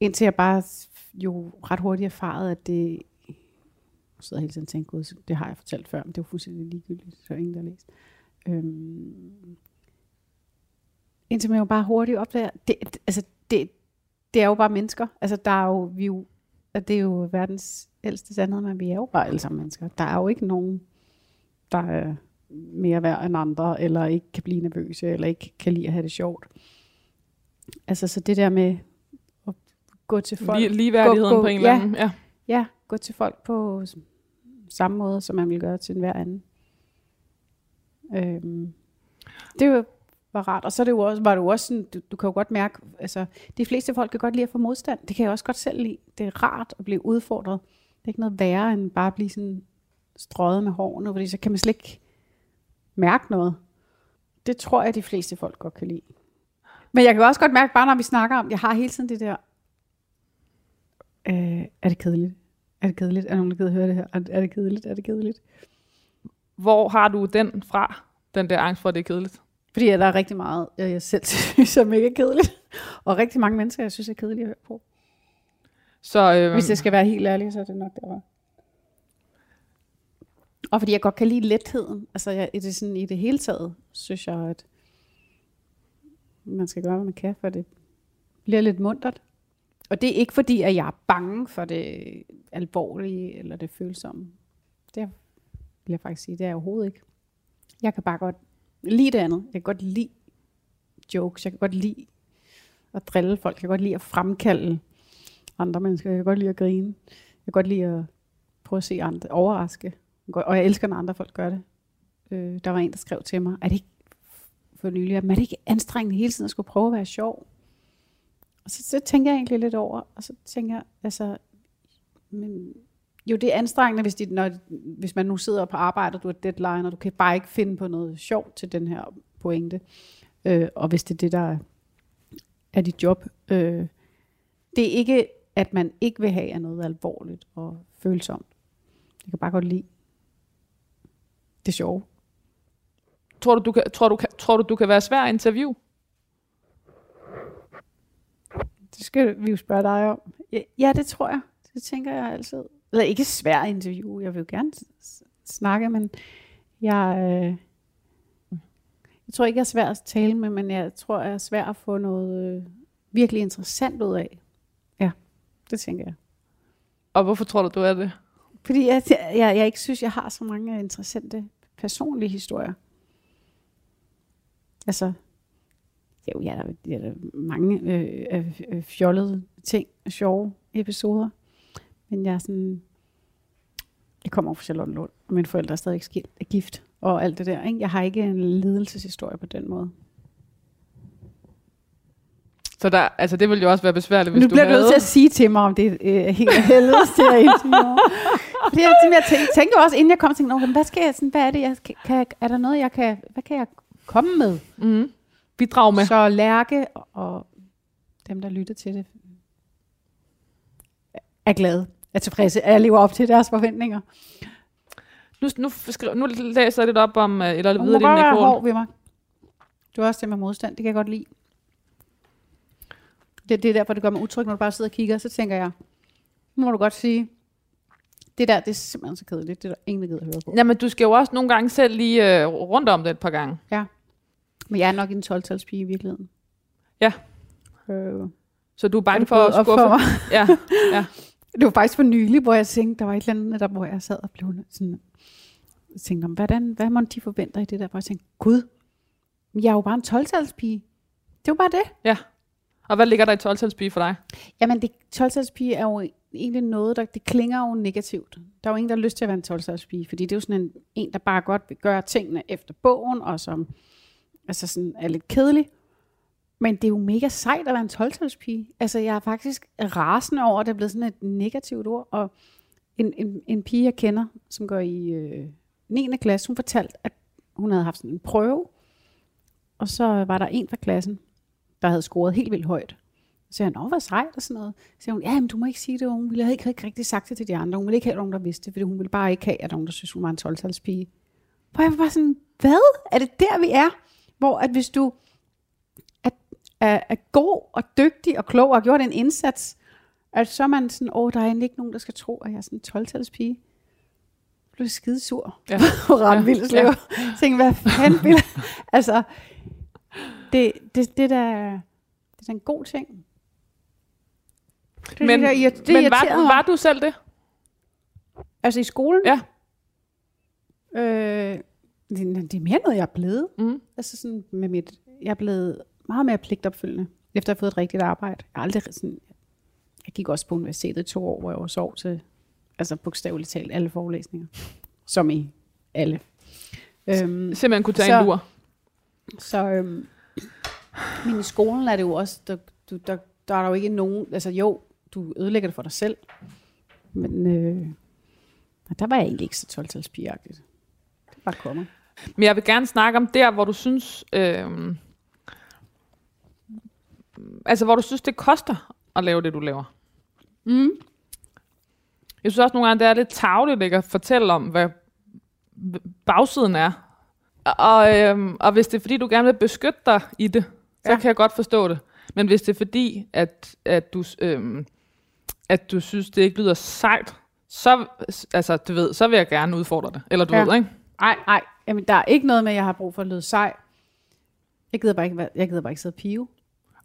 Speaker 2: indtil jeg bare jo ret hurtigt erfaret, at det... Jeg sidder hele tiden og tænker, gud, det har jeg fortalt før, men det er fuldstændig ligegyldigt, så ingen, der har læst. Øhm, indtil man jo bare hurtigt opdager, det- altså det, det er jo bare mennesker. Altså der er jo, vi er jo, at det er jo verdens ældste sandhed, men vi er jo bare alle sammen mennesker. Der er jo ikke nogen, der er mere værd end andre, eller ikke kan blive nervøse, eller ikke kan lide at have det sjovt. Altså så det der med at gå til folk,
Speaker 3: Lige, ligeværdigheden
Speaker 2: gå-
Speaker 3: på en eller anden. Ja.
Speaker 2: ja, gå til folk på samme måde, som man vil gøre til enhver anden. Øhm, det var, var rart. Og så er det jo også, var det jo også sådan, du, du kan jo godt mærke, altså, de fleste folk kan godt lide at få modstand. Det kan jeg også godt selv lide. Det er rart at blive udfordret. Det er ikke noget værre, end bare at blive sådan strøget med hårene, fordi så kan man slet ikke mærke noget. Det tror jeg, de fleste folk godt kan lide. Men jeg kan også godt mærke, bare når vi snakker om, jeg har hele tiden det der, øh, er det kedeligt? Er det kedeligt? Er der nogen, der gider høre det her? Er, er det kedeligt? Er det kedeligt?
Speaker 3: Hvor har du den fra? Den der angst for, at det er kedeligt?
Speaker 2: Fordi der er rigtig meget, jeg selv synes er mega kedeligt. Og rigtig mange mennesker, jeg synes er kedelige at høre på.
Speaker 3: Så øh,
Speaker 2: Hvis jeg skal være helt ærlig, så er det nok der. Og fordi jeg godt kan lide letheden. Altså jeg, i, det sådan, i det hele taget, synes jeg, at man skal gøre, hvad man kan, for det bliver lidt muntert. Og det er ikke fordi, at jeg er bange for det alvorlige eller det følsomme. Det vil jeg faktisk sige, det er jeg overhovedet ikke. Jeg kan bare godt lide det andet. Jeg kan godt lide jokes. Jeg kan godt lide at drille folk. Jeg kan godt lide at fremkalde andre mennesker. Jeg kan godt lide at grine. Jeg kan godt lide at prøve at se andre overraske. Og jeg elsker, når andre folk gør det. Øh, der var en, der skrev til mig, er det ikke for nylig, men er det ikke anstrengende hele tiden at skulle prøve at være sjov? Og så, så tænker jeg egentlig lidt over, og så tænker jeg, altså, men, jo, det er anstrengende, hvis, de, når, hvis man nu sidder på arbejde, og du har deadline, og du kan bare ikke finde på noget sjovt til den her pointe. Øh, og hvis det er det, der er, er dit job. Øh, det er ikke, at man ikke vil have noget alvorligt og følsomt. Jeg kan bare godt lide det sjove.
Speaker 3: tror, du, du kan, tror, du, kan, tror du, du kan være svær at interview?
Speaker 2: Det skal vi jo spørge dig om. Ja, ja, det tror jeg. Det tænker jeg altid. Eller ikke svært interview. Jeg vil jo gerne snakke, men jeg, øh, jeg tror ikke, jeg er svær at tale med, men jeg tror, jeg er svær at få noget øh, virkelig interessant ud af. Ja, det tænker jeg.
Speaker 3: Og hvorfor tror du, du er det?
Speaker 2: Fordi jeg, jeg, jeg ikke synes, jeg har så mange interessante personlige historier. Altså, jo, ja, der, er- ja, der er mange øh, øh, øh, fjollede ting, sjove episoder. Men jeg er sådan, jeg kommer fra Charlottenlund, og mine forældre er stadig skilt, er gift, og alt det der. Ikke? Jeg har ikke en ledelseshistorie på den måde.
Speaker 3: Så der, altså, det ville jo også være besværligt, hvis
Speaker 2: nu
Speaker 3: du
Speaker 2: bliver du nødt til at sige til mig, om det er øh, helt helvedes til at. Fordi jeg, jeg tænkte, tænkte også, inden jeg kom, tænkte, "Nå, hvad, skal jeg, sådan, hvad er det, jeg kan, er der noget, jeg kan, hvad kan jeg komme med?
Speaker 3: Mm. Bidrag med.
Speaker 2: Så Lærke og dem, der lytter til det, er glade, er tilfredse, at jeg lever op til deres forventninger.
Speaker 3: Nu, nu, skriv, nu læser jeg lidt op om, øh, eller videre din
Speaker 2: være hård ved mig. Du er også det med modstand, det kan jeg godt lide. Det, det er derfor, det gør mig utryg, når du bare sidder og kigger, så tænker jeg, nu må du godt sige, det der, det er simpelthen så kedeligt, det er der ingen, der gider at høre på.
Speaker 3: Jamen, du skal jo også nogle gange selv lige øh, rundt om det et par gange.
Speaker 2: Men jeg er nok en 12-talspige i virkeligheden.
Speaker 3: Ja.
Speaker 2: Øh,
Speaker 3: Så du er bange for at skuffe.
Speaker 2: for mig?
Speaker 3: Ja,
Speaker 2: Det var faktisk for nylig, hvor jeg tænkte, der var et eller andet, der, hvor jeg sad og blev sådan, jeg tænkte, om, hvordan, hvad må de forventer i det der? Hvor jeg tænkte, gud, jeg er jo bare en 12-talspige. Det er jo bare det.
Speaker 3: og hvad ligger der i 12 for dig?
Speaker 2: Jamen, det, 12-talspige er jo egentlig noget, der det klinger jo negativt. Der er jo ingen, der har lyst til at være en 12-talspige, fordi det er jo sådan en, en, der bare godt vil gøre tingene efter bogen, og som altså sådan er lidt kedelig. Men det er jo mega sejt at være en 12-talspige. Altså, jeg er faktisk rasende over, at det er blevet sådan et negativt ord. Og en, en, en pige, jeg kender, som går i øh, 9. klasse, hun fortalte, at hun havde haft sådan en prøve, og så var der en fra klassen, der havde scoret helt vildt højt. Så jeg, nå, hvor hvad sejt og sådan noget. Så siger hun, ja, men du må ikke sige det. Hun ville have ikke, ikke rigtig sagt det til de andre. Hun ville ikke have nogen, der vidste det, fordi hun ville bare ikke have, at nogen, der synes, hun var en 12-talspige. Hvor jeg var bare sådan, hvad? Er det der, vi er? Hvor at hvis du er, er, god og dygtig og klog og har gjort en indsats, at så er man sådan, åh, der er egentlig ikke nogen, der skal tro, at jeg er sådan en 12-talspige. Jeg blev skide sur
Speaker 3: Ja.
Speaker 2: på vildt
Speaker 3: Ja.
Speaker 2: ja. Tænkte, hvad fanden vil Altså, det, det, det, der, det er da en god ting. Det,
Speaker 3: Men,
Speaker 2: det, der, det
Speaker 3: men var,
Speaker 2: mig.
Speaker 3: var du selv det?
Speaker 2: Altså i skolen?
Speaker 3: Ja.
Speaker 2: Øh, det, det er mere noget, jeg er blevet.
Speaker 3: Mm.
Speaker 2: Altså sådan med mit, jeg er blevet meget mere pligtopfyldende, efter jeg har fået et rigtigt arbejde. Jeg, aldrig sådan, jeg gik også på universitetet i to år, hvor jeg var sov til, altså bogstaveligt talt, alle forelæsninger. Som i alle. Øhm,
Speaker 3: Simpelthen kunne tage
Speaker 2: Så-
Speaker 3: en lur.
Speaker 2: så øhm, men i skolen er det jo også, der, du, der, der er der jo ikke nogen, altså jo, du ødelægger det for dig selv, men øh, der var jeg egentlig ikke så 12 Det bare kommer.
Speaker 3: Men jeg vil gerne snakke om der, hvor du synes, øh, altså hvor du synes, det koster at lave det, du laver.
Speaker 2: Mm.
Speaker 3: Jeg synes også nogle gange, det er lidt tageligt ikke, at fortælle om, hvad bagsiden er. Og, øhm, og hvis det er fordi, du gerne vil beskytte dig i det, så
Speaker 2: Ja.
Speaker 3: kan jeg godt forstå det. Men hvis det er fordi, at, at, du, øhm, at du synes, det ikke lyder sejt, så, altså, du ved, så vil jeg gerne udfordre det. Eller du
Speaker 2: Ja.
Speaker 3: ved, ikke?
Speaker 2: Ej, ej, jamen der er ikke noget med, at jeg har brug for at lyde sej. Jeg gider bare ikke, jeg gider bare ikke sidde og pive.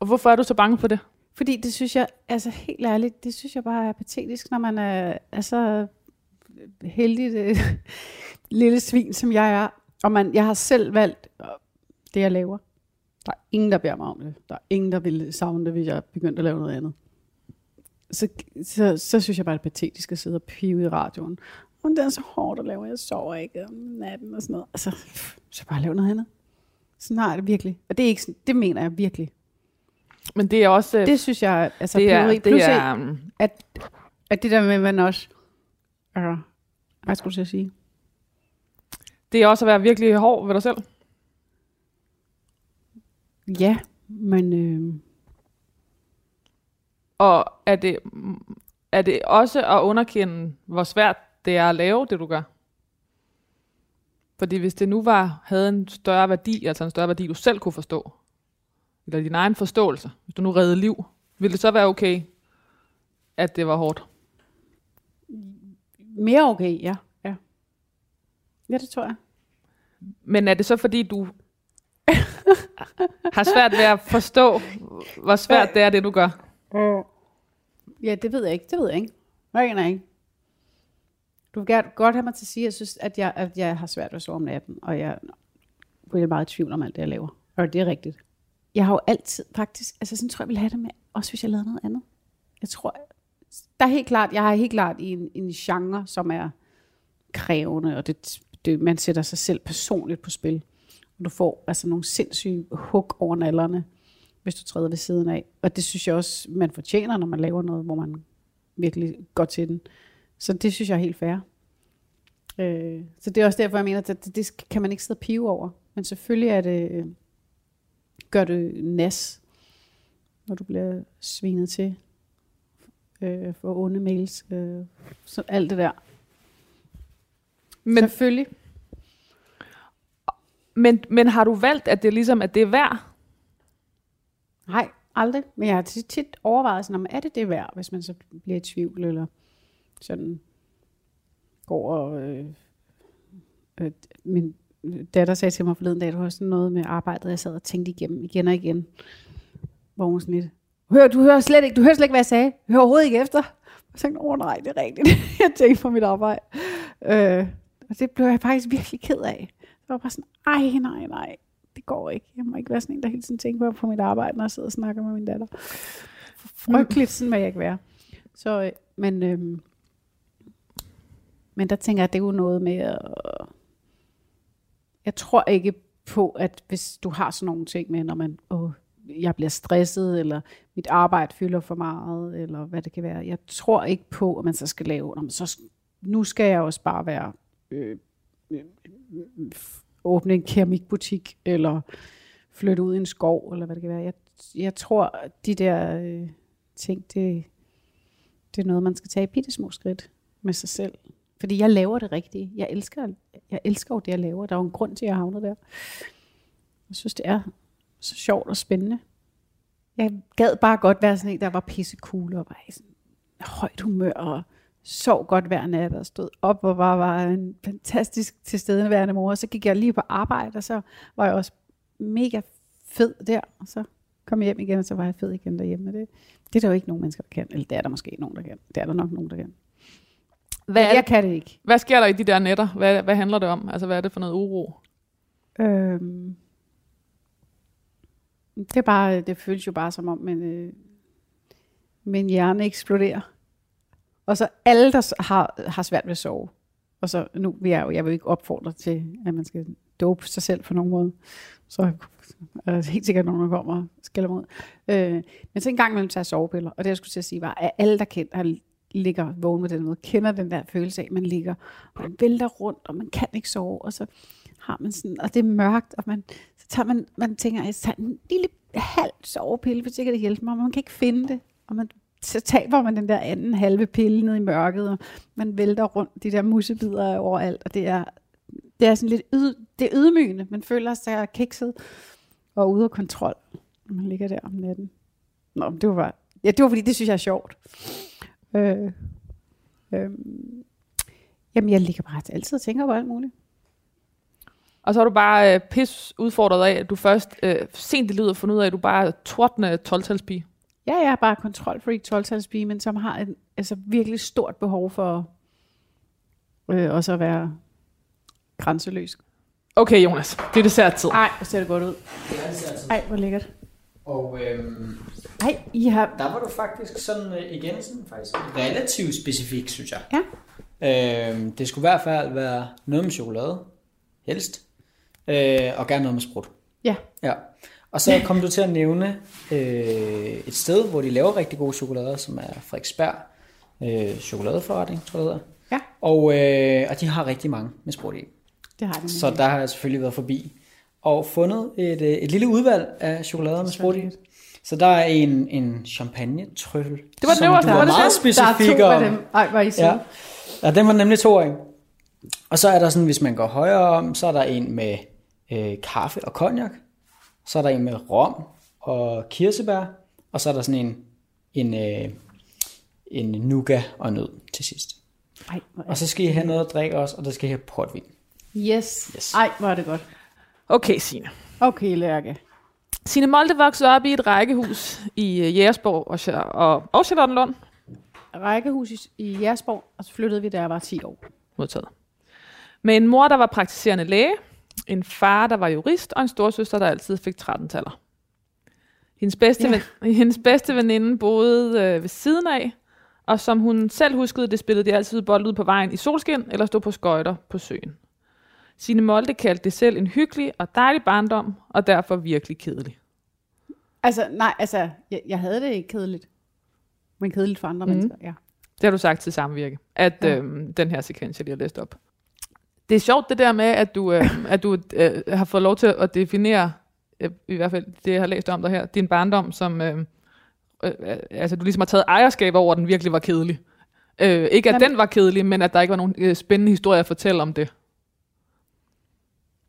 Speaker 3: Og hvorfor er du så bange for det?
Speaker 2: Fordi det synes jeg, altså helt ærligt, det synes jeg bare er patetisk, når man er, er så heldig det øh, lille svin, som jeg er. Og man, jeg har selv valgt øh, det, jeg laver. Der er ingen, der beder mig om det. Der er ingen, der vil savne det, hvis jeg begyndte at lave noget andet. Så, så, så synes jeg bare, det er patetisk at sidde og pive i radioen. Men det er så hårdt at lave, jeg sover ikke om natten og sådan noget. Altså, så bare lave noget andet. Sådan har jeg det virkelig. Og det, er ikke, sådan- det mener jeg virkelig.
Speaker 3: Men det er også... øh,
Speaker 2: Det synes jeg, altså,
Speaker 3: det er, det
Speaker 2: Plus,
Speaker 3: er, um,
Speaker 2: at, at det der med, man også... Altså, hvad skulle at sige?
Speaker 3: det er også at være virkelig hård ved dig selv.
Speaker 2: Ja, men... Øh,
Speaker 3: Og er det, er det også at underkende, hvor svært det er at lave det, du gør? Fordi hvis det nu var, havde en større værdi, altså en større værdi, du selv kunne forstå, eller din egen forståelse, hvis du nu redde liv, ville det så være okay, at det var hårdt?
Speaker 2: mere okay, ja. ja. Ja, det tror jeg.
Speaker 3: Men er det så fordi, du har svært ved at forstå, hvor svært det er, det du gør?
Speaker 2: Ja, det ved jeg ikke. Det ved jeg ikke. Jeg aner ikke. Du vil gerne, godt have mig til at sige, at jeg synes, at jeg, at jeg har svært ved at sove om natten, og jeg er meget i tvivl om alt det, jeg laver. Og det er rigtigt. Jeg har jo altid faktisk, altså sådan tror jeg, jeg ville have det med, også hvis jeg lavede noget andet. Jeg tror, der er helt klart, jeg har helt klart i en, en genre, som er krævende, og det, det, man sætter sig selv personligt på spil. Og du får altså nogle sindssyge hug over nallerne, hvis du træder ved siden af. Og det synes jeg også, man fortjener, når man laver noget, hvor man virkelig går til den. Så det synes jeg er helt fair. Øh, så det er også derfor, jeg mener, at det, det kan man ikke sidde og pive over. Men selvfølgelig er det, øh, gør det nas, når du bliver svinet til øh, for onde mails. Øh, så alt det der.
Speaker 3: Men,
Speaker 2: Men, selvfølgelig.
Speaker 3: men, men har du valgt, at det ligesom at det er værd?
Speaker 2: Nej, aldrig. Men jeg har tit, tit overvejet sådan, om er det det værd, hvis man så bliver i tvivl, eller sådan går og... Øh, øh, min datter sagde til mig forleden dag, at det var sådan noget med arbejdet, jeg sad og tænkte igennem igen og igen. Hvor hun sådan lidt, Hør, du hører slet ikke, du hører slet ikke, hvad jeg sagde. Hør overhovedet ikke efter. Jeg tænkte åh nej, det er rigtigt. jeg tænkte på mit arbejde. Øh, og det blev jeg faktisk virkelig ked af. Jeg var bare sådan, ej, nej, nej det går ikke. Jeg må ikke være sådan en, der hele tiden tænker på mit arbejde, når jeg sidder og snakker med min datter. Frygteligt, sådan vil jeg ikke være. Så, øh, men, øhm, men der tænker jeg, at det er jo noget med at... Jeg tror ikke på, at hvis du har sådan nogle ting med, når man, åh, jeg bliver stresset, eller mit arbejde fylder for meget, eller hvad det kan være. Jeg tror ikke på, at man så skal lave, når man så, nu skal jeg også bare være øh, øh, åbne en keramikbutik, eller flytte ud i en skov, eller hvad det kan være. Jeg, jeg tror, at de der øh, ting, det, det er noget, man skal tage i bitte små skridt med sig selv. Fordi jeg laver det rigtige. Jeg elsker, jeg elsker jo det, jeg laver. Der er jo en grund til, at jeg havner der. Jeg synes, det er så sjovt og spændende. Jeg gad bare godt være sådan en, der var pisse cool og var i sådan højt humør og sov godt hver nat og stod op og bare var en fantastisk tilstedeværende mor. Så gik jeg lige på arbejde, og så var jeg også mega fed der. Og så kom jeg hjem igen, og så var jeg fed igen derhjemme. Det, det er der jo ikke nogen mennesker, der kan. Eller det er der måske nogen, der kan. Det er der nok nogen, der kan.
Speaker 3: Hvad, er
Speaker 2: Jeg kan det ikke.
Speaker 3: hvad sker der i de der netter? Hvad, hvad handler det om? Altså, hvad er det for noget uro?
Speaker 2: Øhm, det er bare, det føles jo bare som om, min, øh, min hjerne eksploderer. Og så alle, der har, har svært ved at sove. Og så nu vil jeg jo, jeg vil ikke opfordre til, at man skal dope sig selv på nogen måde. Så er der helt sikkert nogen, der kommer og skælder ud. Øh, men så en gang imellem tager jeg sovepiller. Og det, jeg skulle til at sige, var, at alle, der kender, har, ligger vågen med den måde, kender den der følelse af, at man ligger, og man vælter rundt, og man kan ikke sove, og så har man sådan, og det er mørkt, og man, så tager man, man tænker, jeg tager en lille halv sovepille, for sikkert det hjælper mig, men man kan ikke finde det, og man, så taber man den der anden halve pille ned i mørket, og man vælter rundt, de der musebider overalt, og det er, det er sådan lidt yd, det er ydmygende, man føler sig kikset og ude af kontrol, når man ligger der om natten. Nå, det var bare, ja, det var fordi, det synes jeg er sjovt. Øh, øh, jamen, jeg ligger bare altid og tænker på alt muligt.
Speaker 3: Og så er du bare øh, pis udfordret af, at du først øh, sent i livet har fundet ud af, at du bare er tordne 12-talspige.
Speaker 2: Ja, jeg er bare kontrolfreak 12 men som har et altså, virkelig stort behov for øh, også at være grænseløs.
Speaker 3: Okay, Jonas, det er desserttid.
Speaker 2: Ej, hvor ser det godt ud.
Speaker 4: Det er altid.
Speaker 2: Ej, hvor lækkert.
Speaker 4: Og øhm,
Speaker 2: Ej, I har...
Speaker 4: der var du faktisk sådan, øh, igen sådan faktisk relativt specifik, synes jeg.
Speaker 2: Ja.
Speaker 4: Øhm, det skulle i hvert fald være noget med chokolade, helst, øh, og gerne noget med sprut.
Speaker 2: Ja.
Speaker 4: Ja. Og så kom du til at nævne øh, et sted, hvor de laver rigtig gode chokolader, som er Frederiksberg øh, chokoladeforretning, tror jeg det hedder.
Speaker 2: Ja.
Speaker 4: Og, øh, og de har rigtig mange med sprut i.
Speaker 2: Det har det.
Speaker 4: Så der har jeg selvfølgelig været forbi og fundet et, øh, et lille udvalg af chokolader med sprut i. Så der er en, en champagne trøffel.
Speaker 3: Det var den øverste,
Speaker 4: du
Speaker 3: var
Speaker 4: var
Speaker 3: det
Speaker 4: meget specifik
Speaker 2: der er to af dem. Ej, er I.
Speaker 4: Ja. ja, den var nemlig to af. Og så er der sådan, hvis man går højere om, så er der en med øh, kaffe og cognac. Så er der en med rom og kirsebær. Og så er der sådan en, en, øh, en nougat og nød til sidst.
Speaker 2: Ej,
Speaker 4: Og så skal I have noget at drikke også, og der skal I have portvin.
Speaker 2: Yes.
Speaker 4: Yes.
Speaker 2: Ej, hvor er det godt.
Speaker 3: Okay, Signe.
Speaker 2: Okay, Lærke.
Speaker 3: Signe Molde voksede op i et rækkehus i øh, Jægersborg og, og, og Charlottenlund.
Speaker 2: Rækkehus i- i Jersborg, og så flyttede vi, da jeg var 10 år.
Speaker 3: Modtaget. Med en mor, der var praktiserende læge, en far, der var jurist, og en storsøster, der altid fik 13-taller. Hendes bedste,
Speaker 2: Ja.
Speaker 3: ven, hendes bedste veninde boede øh, ved siden af, og som hun selv huskede, det spillede de altid bold ud på vejen i solskin, eller stod på skøjter på søen. Signe Molde kaldte det selv en hyggelig og dejlig barndom, og derfor virkelig kedelig.
Speaker 2: Altså, nej, altså, jeg, jeg havde det ikke kedeligt. Men kedeligt for andre mm. mennesker, ja.
Speaker 3: Det har du sagt til samvirke, at
Speaker 2: Ja.
Speaker 3: øhm, den her sekvens, jeg lige har læst op. Det er sjovt det der med, at du, øh, at du øh, har fået lov til at definere, øh, i hvert fald det, jeg har læst om dig her, din barndom, som, øh, øh, øh, altså du ligesom har taget ejerskab over, at den virkelig var kedelig. Øh, ikke at
Speaker 2: Jamen-
Speaker 3: den var kedelig, men at der ikke var nogen øh, spændende historie at fortælle om det.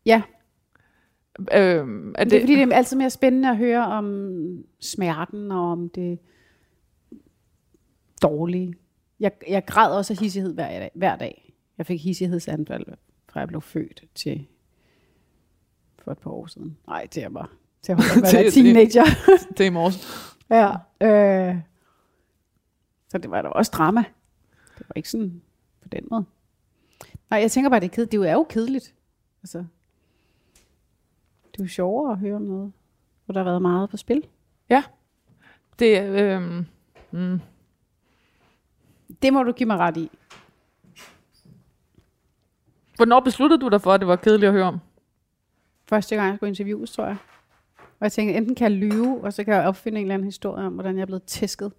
Speaker 2: Ja,
Speaker 3: Øh, er
Speaker 2: det,
Speaker 3: det,
Speaker 2: det er fordi, det er altid mere spændende at høre om smerten og om det dårlige. Jeg, jeg græd også af hissighed hver dag, hver dag. Jeg fik hissighedsanfald, fra jeg blev født til for et par år siden. Nej, til jeg var, til
Speaker 3: Til-
Speaker 2: være teenager.
Speaker 3: det er i morges.
Speaker 2: ja, øh, så det var da også drama. Det var ikke sådan på den måde. Nej, jeg tænker bare, det er kedeligt. Det er jo kedeligt. Altså, det er jo sjovere at høre om noget, hvor der har været meget på spil.
Speaker 3: Det, øh, mm,
Speaker 2: Det må du give mig ret i.
Speaker 3: hvornår besluttede du dig for, at det var kedeligt at høre om?
Speaker 2: Første gang, jeg skulle interviews, tror jeg. Og jeg tænkte, enten kan jeg lyve, og så kan jeg opfinde en eller anden historie om, hvordan jeg er blevet tæsket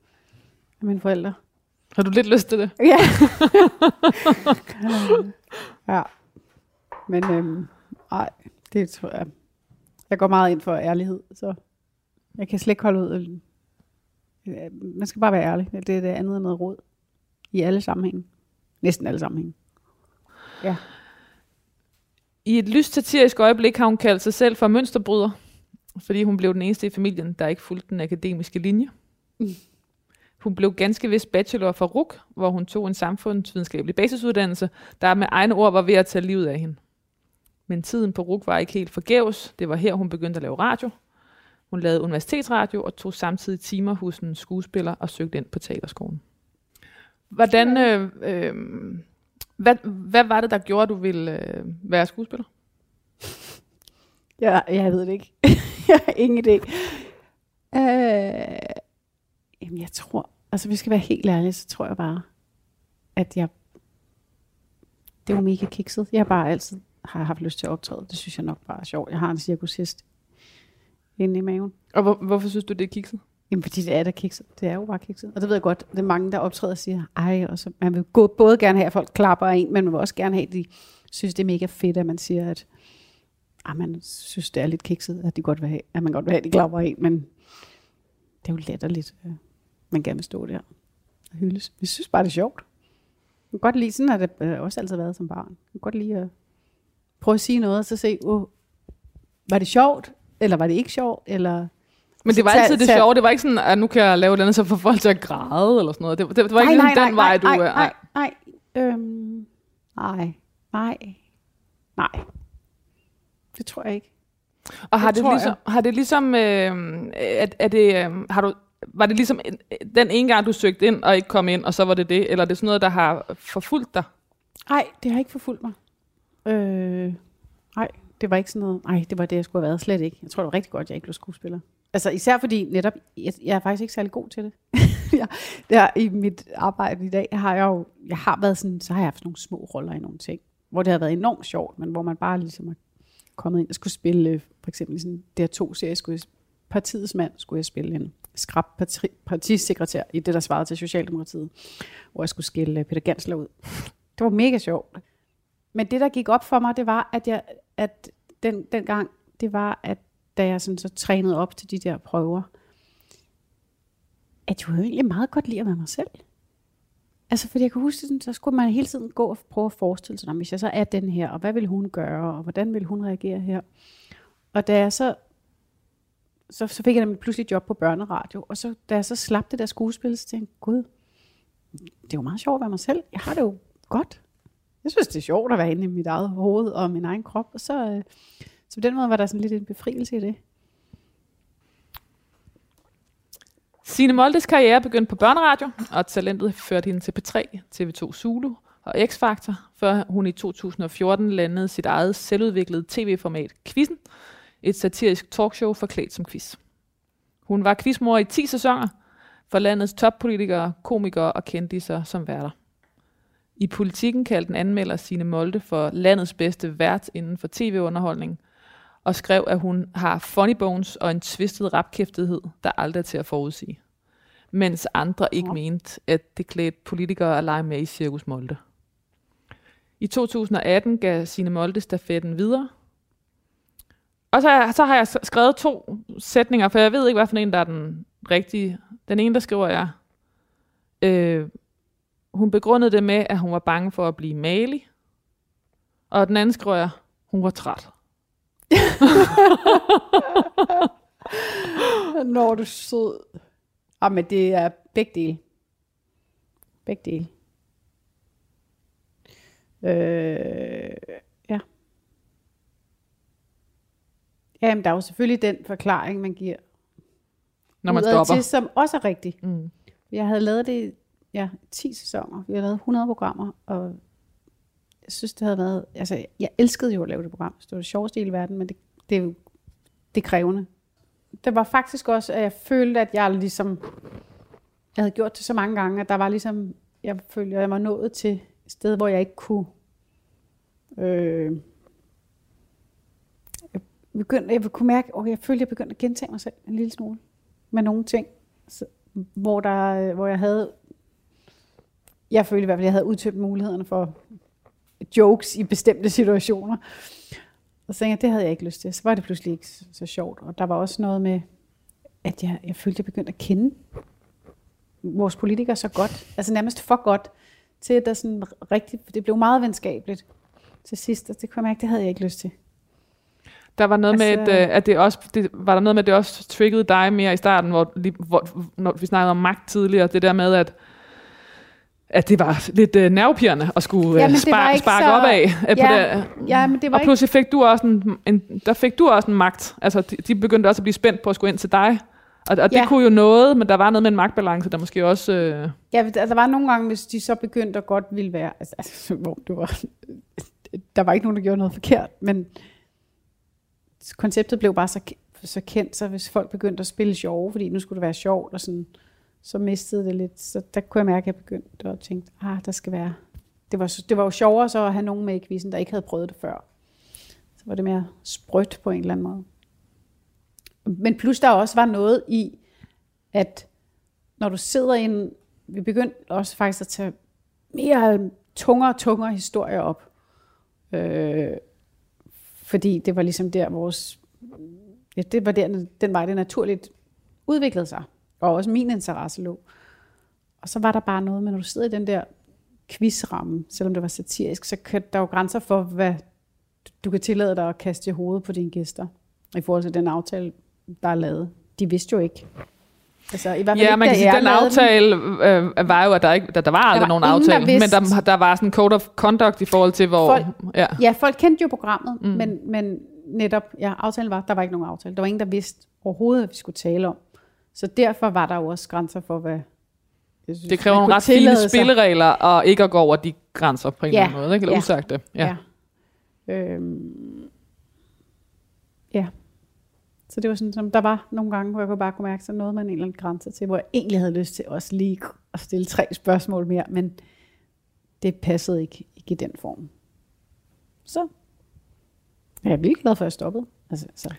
Speaker 2: af mine forældre.
Speaker 3: Har du lidt lyst til det?
Speaker 2: Ja. ja. Men øhm, Nej, det tror jeg. Jeg går meget ind for ærlighed, så jeg kan slet ikke holde ud. Øh, man skal bare være ærlig. Det er det andet end noget råd. I alle sammenhænge. Næsten alle sammenhænge. Ja.
Speaker 3: I et lyst satirisk øjeblik har hun kaldt sig selv for mønsterbryder, fordi hun blev den eneste i familien, der ikke fulgte den akademiske linje. Hun blev ganske vist bachelor fra RUK, hvor hun tog en samfundsvidenskabelig basisuddannelse, der med egne ord var ved at tage livet af hende. Men tiden på RUK var ikke helt forgæves. Det var her, hun begyndte at lave radio. Hun lavede universitetsradio og tog samtidig timer hos en skuespiller og søgte ind på teaterskolen. Hvordan, øh, øh, hvad, hvad var det, der gjorde, at du ville øh, være skuespiller?
Speaker 2: Ja, jeg ved det ikke. jeg har ingen idé. Øh, jamen, jeg tror, altså vi skal være helt ærlige, så tror jeg bare, at jeg, det var mega kikset. Jeg har bare altid har haft lyst til at optræde. Det synes jeg nok bare er sjovt. Jeg har en cirkushest inde i maven.
Speaker 3: Og hvor, hvorfor synes du, det er kikset?
Speaker 2: Jamen, fordi det er da kikset. Det er jo bare kikset. Og det ved jeg godt, det er mange, der optræder og siger, ej, og så, man vil gå, både gerne have, at folk klapper af en, men man vil også gerne have, at de synes, det er mega fedt, at man siger, at ah, man synes, det er lidt kikset, at, de godt vil have, at man godt vil have, at de klapper af en, men det er jo letterligt, at man gerne vil stå der og hyldes. Vi synes bare, det er sjovt. Jeg kan godt lide, sådan har det øh, også altid været som barn. Jeg kan godt lide at prøve at sige noget, og så se, oh, var det sjovt, eller var det ikke sjovt, eller
Speaker 3: Men det var altid det sjove. Det var ikke sådan, at nu kan jeg lave den, så får folk til at græde, eller sådan noget. Det, det, det var ikke
Speaker 2: nej,
Speaker 3: sådan den vej, du...
Speaker 2: nej,
Speaker 3: øh,
Speaker 2: nej, nej, øhm, nej, nej, nej. Det tror jeg ikke.
Speaker 3: Og har
Speaker 2: Det
Speaker 3: det, ligesom, har det ligesom, øh, er, er det, øh, har du, var det ligesom en- den ene gang, du søgte ind og ikke kom ind, og så var det det? Eller er det sådan noget, der har forfulgt dig?
Speaker 2: Nej, det har ikke forfulgt mig. Øh, nej, det var ikke sådan noget. Nej, det var det, jeg skulle have været. Slet ikke. Jeg tror, det var rigtig godt, at jeg ikke blev skuespiller. Altså især fordi netop, jeg, jeg er faktisk ikke særlig god til det. jeg, der, I mit arbejde i dag har jeg jo, jeg har været sådan, så har jeg haft nogle små roller i nogle ting, hvor det har været enormt sjovt, men hvor man bare ligesom er kommet ind og skulle spille, for eksempel i sådan der to serie, skulle jeg, partiets mand skulle jeg spille en skrab parti, partisekretær i det, der svarede til Socialdemokratiet, hvor jeg skulle skille Peter Gansler ud. Det var mega sjovt. Men det, der gik op for mig, det var, at, jeg, at den, den gang, det var, at da jeg sådan så trænede op til de der prøver, at jeg jo egentlig meget godt lide at være mig selv. Altså, fordi jeg kan huske, sådan, så skulle man hele tiden gå og prøve at forestille sig, hvis jeg så er den her, og hvad vil hun gøre, og hvordan vil hun reagere her? Og da jeg så, så, så fik jeg nemlig pludselig job på børneradio, og så, da jeg så slap det der skuespil, så tænkte jeg, gud, det er jo meget sjovt at være mig selv. Jeg har det jo godt. Jeg synes, det er sjovt at være inde i mit eget hoved og min egen krop, og så, øh, så på den måde var der sådan lidt en befrielse i det.
Speaker 3: Signe Moldes karriere begyndte på børneradio, og talentet førte hende til P3, TV2 Zulu og X-Factor, før hun i 2014 landede sit eget selvudviklede tv-format Quizzen, et satirisk talkshow forklædt som quiz. Hun var quizmor i 10 sæsoner for landets toppolitikere, komikere og kendtiser som værter. I politikken kaldte den anmelder Signe Molde for landets bedste vært inden for tv-underholdning, og skrev, at hun har funny bones og en twistet rapkæftighed, der aldrig er til at forudsige. Mens andre ikke
Speaker 2: Nå.
Speaker 3: mente, at det klædte politikere at lege med i Cirkus Molde. I 2018 gav Signe Molde stafetten videre. Og så, har jeg- så har jeg skrevet to sætninger, for jeg ved ikke, hvad for en, der er den rigtige. Den ene, der skriver jeg, øh, hun begrundede det med, at hun var bange for at blive malig. Og den anden skriver jeg, hun var træt.
Speaker 2: Når du sød. Ah, men det er begge dele. Begge dele. Øh, ja. Jamen, der er jo selvfølgelig den forklaring, man giver
Speaker 3: Når man stopper.
Speaker 2: til, som også er rigtig.
Speaker 3: Mm.
Speaker 2: Jeg havde lavet det ja, 10 sæsoner. Vi har lavet 100 programmer, og jeg synes, det havde været... Altså, jeg elskede jo at lave det program. Det var det sjoveste i hele verden, men det, det er jo det er krævende. Det var faktisk også, at jeg følte, at jeg ligesom... Jeg havde gjort det så mange gange, at der var ligesom... Jeg følte, at jeg var nået til et sted, hvor jeg ikke kunne... Øh, jeg, begyndte, jeg kunne mærke, at jeg følte, at jeg begyndte at gentage mig selv en lille smule med nogle ting, så, hvor, der, hvor jeg havde... Jeg følte i hvert fald, at jeg havde udtømt mulighederne for jokes i bestemte situationer. Og så tænkte jeg, det havde jeg ikke lyst til. Så var det pludselig ikke så, sjovt. Og der var også noget med, at jeg, jeg følte, at jeg begyndte at kende vores politikere så godt. Altså nærmest for godt, til at der sådan rigtig, det blev meget venskabeligt til sidst. Og det kunne jeg mærke, det havde jeg ikke lyst til.
Speaker 3: Der var noget
Speaker 2: Altså-
Speaker 3: med, at, øh, at det også, det, var der noget med, at det også triggede dig mere i starten, hvor, hvor når vi snakkede om magt tidligere, det der med, at at det var lidt øh, nervepirrende at skulle øh,
Speaker 2: var
Speaker 3: sparke,
Speaker 2: ikke
Speaker 3: sparke
Speaker 2: så-
Speaker 3: op af. Øh, på
Speaker 2: Ja,
Speaker 3: det.
Speaker 2: Ja, men det var
Speaker 3: Og pludselig fik du også en, en, der fik du også en magt. Altså, de, de begyndte også at blive spændt på at skulle ind til dig. Og, og det
Speaker 2: Ja.
Speaker 3: kunne jo noget, men der var noget med en magtbalance, der måske også... Øh,
Speaker 2: Ja, der, der var nogle gange, hvis de så begyndte at godt ville være, altså, altså hvor det var, der var ikke nogen, der gjorde noget forkert, men konceptet blev bare så, så kendt, så hvis folk begyndte at spille sjove, fordi nu skulle det være sjovt, og sådan, så mistede det lidt. Så der kunne jeg mærke, at jeg begyndte at tænke, ah, der skal være... Det var, det var jo sjovere så at have nogen med i quizzen, der ikke havde prøvet det før. Så var det mere sprødt på en eller anden måde. Men plus der også var noget i, at når du sidder i en... Vi begyndte også faktisk at tage mere tungere og tungere historier op. Øh, fordi det var ligesom der vores... Ja, det var der, den vej, det naturligt udviklede sig. Og også min interesse lå. Og så var der bare noget med, når du sidder i den der quizramme, selvom det var satirisk, så kan der jo grænser for, hvad du kan tillade dig at kaste i hovedet på dine gæster. I forhold til den aftale, der er lavet. De vidste jo ikke. Altså, i hvert fald
Speaker 3: ja,
Speaker 2: ikke,
Speaker 3: man kan sige, den aftale øh, var jo, at der, ikke, der, der var aldrig
Speaker 2: var
Speaker 3: nogen
Speaker 2: ingen, der
Speaker 3: aftale, men der, der var sådan en code of conduct i forhold til, hvor...
Speaker 2: Folk-
Speaker 3: ja.
Speaker 2: Ja, folk kendte jo programmet, mm. men, men netop, ja, aftalen var, der var ikke nogen aftale. Der var ingen, der vidste overhovedet, hvad vi skulle tale om. Så derfor var der jo også grænser for, hvad... Jeg synes,
Speaker 3: Det kræver nogle ret fine
Speaker 2: tillade sig.
Speaker 3: spilleregler, og ikke at gå over de grænser på en
Speaker 2: Ja,
Speaker 3: eller anden måde, ikke? eller
Speaker 2: ja,
Speaker 3: usagte. Ja.
Speaker 2: Ja. Øhm, ja. Så det var sådan, som der var nogle gange, hvor jeg kunne bare kunne mærke, så noget man en eller anden grænse til, hvor jeg egentlig havde lyst til også lige at stille tre spørgsmål mere, men det passede ikke, ikke i den form. Så jeg er virkelig glad for, at jeg stoppede. Altså, så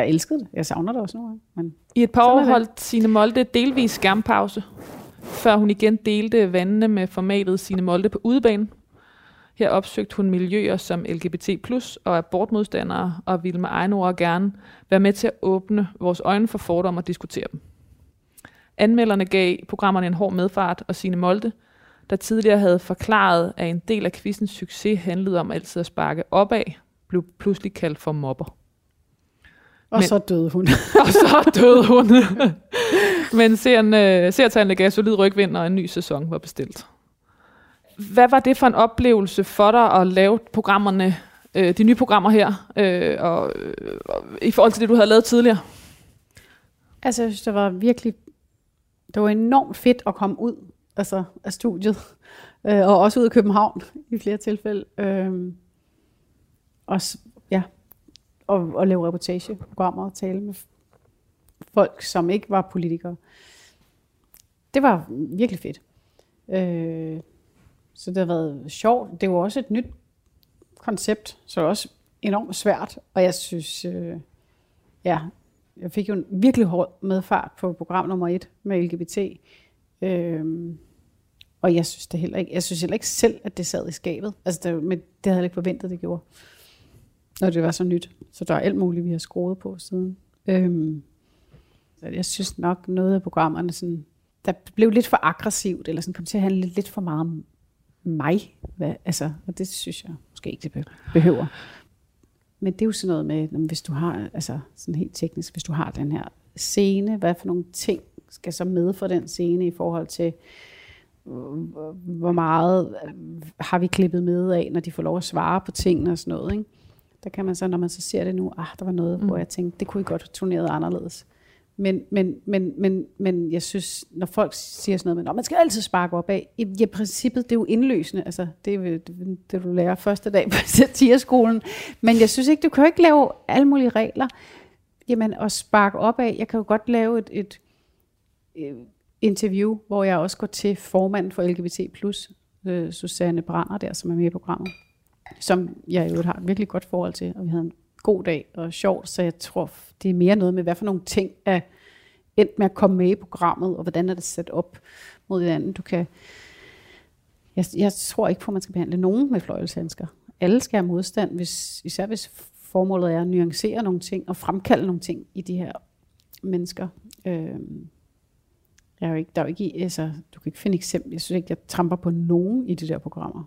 Speaker 2: jeg elskede det. Jeg savner det også nogle gange. Men
Speaker 3: I et par år holdt Signe Molde delvis skærmpause, før hun igen delte vandene med formatet Signe Molde på udebanen. Her opsøgte hun miljøer som LGBT+, og abortmodstandere, og ville med egne ord gerne være med til at åbne vores øjne for fordomme og diskutere dem. Anmelderne gav programmerne en hård medfart, og Signe Molde, der tidligere havde forklaret, at en del af quizens succes handlede om altid at sparke opad, blev pludselig kaldt for mobber.
Speaker 2: Og
Speaker 3: Men-
Speaker 2: så døde hun.
Speaker 3: og så døde hun. Men serien, øh, seertallene gav solid rygvind, og en ny sæson var bestilt. Hvad var det for en oplevelse for dig at lave programmerne, øh, de nye programmer her, øh, og, øh, og, i forhold til det, du havde lavet tidligere?
Speaker 2: Altså, jeg synes, det var virkelig, det var enormt fedt at komme ud altså, af studiet, øh, og også ud af København i flere tilfælde. Øh, og, ja, og, og lave reportageprogrammer og tale med folk, som ikke var politikere. Det var virkelig fedt. Øh, så det har været sjovt. Det var også et nyt koncept, så det var også enormt svært. Og jeg synes, øh, ja, jeg fik jo en virkelig hård medfart på program nummer et med LGBT. Øh, og jeg synes det heller ikke, jeg synes heller ikke selv, at det sad i skabet. Altså, det, men det havde jeg ikke forventet, det gjorde. Når det var så nyt. Så der er alt muligt, vi har skruet på siden. Øhm, så jeg synes nok, noget af programmerne sådan, der blev lidt for aggressivt, eller sådan kom til at handle lidt, lidt for meget om mig. Hvad, altså, og det synes jeg måske ikke, det behøver. Men det er jo sådan noget med, når- hvis du har, altså sådan helt teknisk, hvis du har den her scene, hvad for nogle ting skal så med for den scene i forhold til, hvor meget har vi klippet med af, når de får lov at svare på tingene og sådan noget. Ikke? Der kan man så, når man så ser det nu, ah, der var noget, mm. hvor jeg tænkte, det kunne I godt have turneret anderledes. Men, men, men, men, men jeg synes, når folk siger sådan noget med, "Nå, man skal altid sparke op af, i ja, princippet, det er jo indløsende. Altså, det er det, det, du lærer første dag på satireskolen. Men jeg synes ikke, du kan jo ikke lave alle mulige regler. Jamen, at sparke op af, jeg kan jo godt lave et, et, et interview, hvor jeg også går til formanden for LGBT+, øh, Susanne Brander der, som er med i programmet, som jeg jo har et virkelig godt forhold til, og vi havde en god dag og sjovt, så jeg tror, det er mere noget med, hvad for nogle ting er endt med at komme med i programmet, og hvordan er det sat op mod hinanden. Du kan, jeg, jeg tror ikke på, at man skal behandle nogen med fløjelshandsker. Alle skal have modstand, hvis, især hvis formålet er at nuancere nogle ting og fremkalde nogle ting i de her mennesker. Øh, jeg er jo ikke, der er jo ikke, altså, du kan ikke finde eksempel. Jeg synes ikke, jeg tramper på nogen i de der programmer.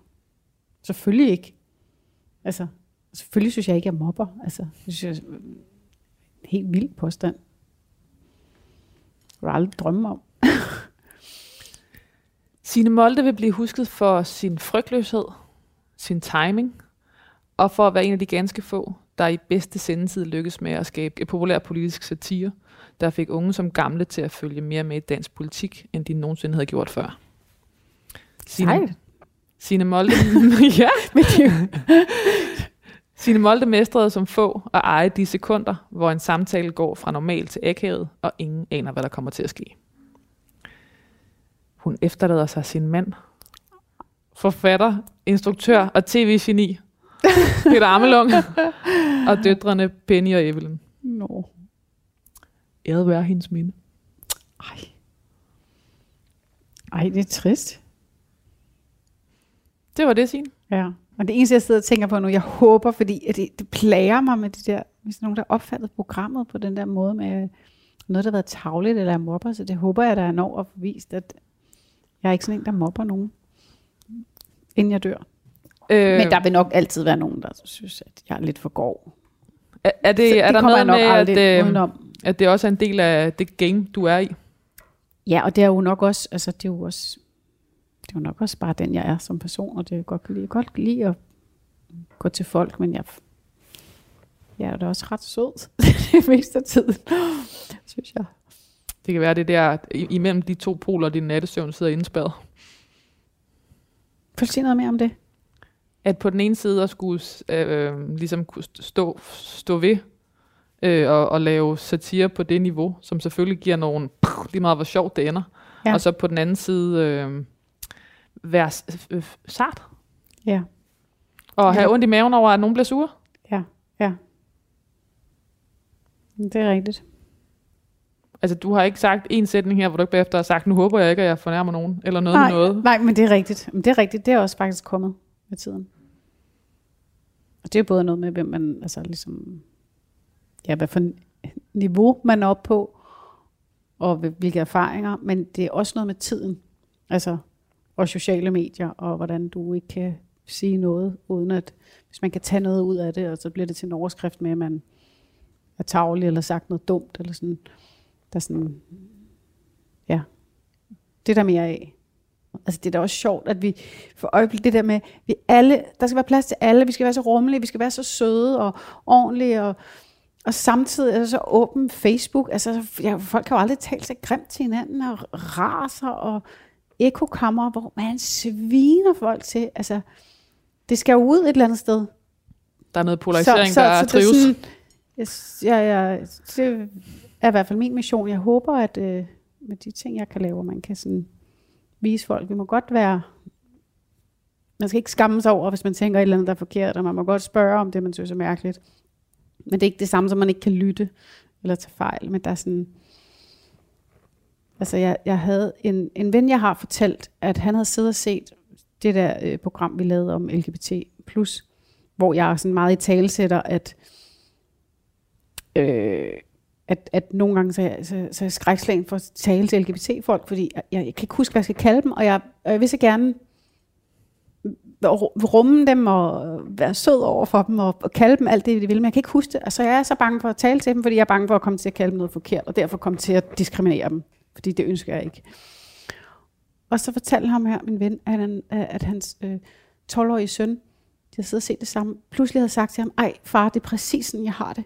Speaker 2: Selvfølgelig ikke. Altså, selvfølgelig synes jeg ikke, jeg mobber. Altså, det synes jeg er en helt vild påstand. Det aldrig drømme om.
Speaker 3: Signe Molde vil blive husket for sin frygtløshed, sin timing, og for at være en af de ganske få, der i bedste sendetid lykkes med at skabe et populær politisk satire, der fik unge som gamle til at følge mere med i dansk politik, end de nogensinde havde gjort før. Signe,
Speaker 2: Sejt.
Speaker 3: Signe Molde, ja,
Speaker 2: jo-
Speaker 3: Signe Molde mestrede som få at eje de sekunder, hvor en samtale går fra normal til akavet, og ingen aner, hvad der kommer til at ske. Hun efterlader sig sin mand, forfatter, instruktør og tv-geni, Peter Amelung, og døtrene Penny og Evelyn.
Speaker 2: Nå.
Speaker 3: Æret være hendes minde.
Speaker 2: Ej. Ej, det er trist.
Speaker 3: Det var det, Signe.
Speaker 2: Ja. Og det eneste, jeg sidder og tænker på nu, jeg håber, fordi at det, det plager mig med det der, hvis der er nogen, der har opfattet programmet på den der måde med noget, der har været tavligt eller er mobber, så det håber jeg, der er når at vist, at jeg er ikke sådan en, der mobber nogen, inden jeg dør.
Speaker 3: Øh,
Speaker 2: Men der vil nok altid være nogen, der synes, at jeg er lidt for grov.
Speaker 3: er, er, det,
Speaker 2: Så
Speaker 3: er der noget med, at, øh, at det også er en del af det game, du er i?
Speaker 2: Ja, og det er jo nok også, altså det er jo også, det er jo nok også bare den, jeg er som person, og det er godt kan lide. Jeg kan godt lide at gå til folk, men jeg, jeg er da også ret sød det meste af tiden, synes jeg.
Speaker 3: Det kan være, det der imellem de to poler, din nattesøvn sidder indspærret.
Speaker 2: Kan du sige noget mere om det?
Speaker 3: At på den ene side at skulle øh, ligesom kunne stå, stå ved øh, og, og lave satire på det niveau, som selvfølgelig giver nogle, lige meget hvor sjovt det ender.
Speaker 2: Ja.
Speaker 3: Og så på den anden side øh, være øh, sart.
Speaker 2: Ja,
Speaker 3: Og have
Speaker 2: Ja.
Speaker 3: ondt i maven over, at nogen bliver sure.
Speaker 2: ja, ja. Det er rigtigt.
Speaker 3: Altså, du har ikke sagt en sætning her, hvor du ikke bagefter har sagt, nu håber jeg ikke, at jeg fornærmer nogen, eller noget
Speaker 2: nej,
Speaker 3: med noget.
Speaker 2: nej, men det er rigtigt. Men det er rigtigt. Det er også faktisk kommet med tiden. Og det er både noget med, hvem man, altså ligesom, ja, hvad for niveau man er oppe på, og hvil- hvilke erfaringer, men det er også noget med tiden. Altså, og sociale medier, og hvordan du ikke kan sige noget, uden at, hvis man kan tage noget ud af det, og så bliver det til en overskrift med, at man er tavlig, eller sagt noget dumt, eller sådan, der er sådan, ja, det er der mere af. Altså det er da også sjovt, at vi for øjeblikket det der med, vi alle, der skal være plads til alle, vi skal være så rummelige, vi skal være så søde og ordentlige, og, og samtidig altså, så åben Facebook. Altså ja, folk kan jo aldrig tale sig grimt til hinanden, og raser og ekokammer, hvor man sviner folk til. Altså, det skal jo ud et eller andet sted.
Speaker 3: Der er noget polarisering, så, så, der
Speaker 2: det er
Speaker 3: trives.
Speaker 2: sådan, jeg, jeg, jeg, det er i hvert fald min mission. Jeg håber, at øh, med de ting, jeg kan lave, man kan sådan vise folk, vi må godt være, man skal ikke skamme sig over, hvis man tænker et eller andet, der er forkert, og man må godt spørge om det, man synes er mærkeligt. Men det er ikke det samme, som man ikke kan lytte eller tage fejl, men der er sådan, altså jeg, jeg havde en, en ven, jeg har fortalt, at han havde siddet og set det der øh, program, vi lavede om LGBT+, hvor jeg sådan meget i talesætter, at øh, at, at nogle gange så, så, så er jeg skrækslagen for at tale til LGBT-folk, fordi jeg, jeg, jeg kan ikke huske, hvad jeg skal kalde dem, og jeg, og jeg vil så gerne rumme dem og være sød over for dem og, og kalde dem alt det, de vil, men jeg kan ikke huske det. Altså, jeg er så bange for at tale til dem, fordi jeg er bange for at komme til at kalde dem noget forkert, og derfor komme til at diskriminere dem, fordi det ønsker jeg ikke. Og så fortalte ham her, min ven, at, han, at hans øh, 12-årige søn, de havde siddet og set det samme, pludselig havde sagt til ham, ej far, det er præcis sådan, jeg har det.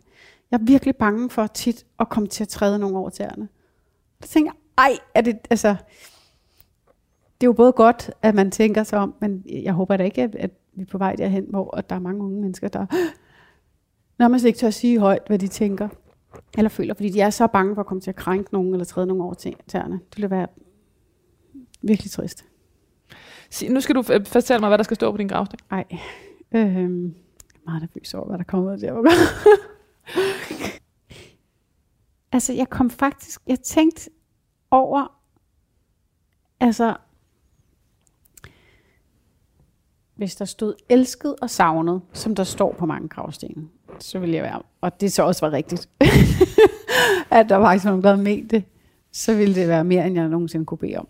Speaker 2: Jeg er virkelig bange for tit at komme til at træde nogle over tæerne. Så tænker jeg, ej, er det, altså, det er jo både godt, at man tænker sig om, men jeg håber da ikke, at, at vi er på vej derhen, hvor at der er mange unge mennesker, der nærmest ikke tør at sige højt, hvad de tænker, eller føler, fordi de er så bange for at komme til at krænke nogen, eller træde nogen over tæ- tæerne. Det ville være virkelig trist.
Speaker 3: Sig- Nu skal du f- fortælle mig, hvad der skal stå på din gravsten.
Speaker 2: Ej, øhm, jeg er meget nervøs over, hvad der kommer ud der. altså, jeg kom faktisk, jeg tænkte over, altså, hvis der stod elsket og savnet, som der står på mange gravstene, så ville jeg være, og det så også var rigtigt, at der faktisk var nogen, der ment det, så ville det være mere, end jeg nogensinde kunne bede om.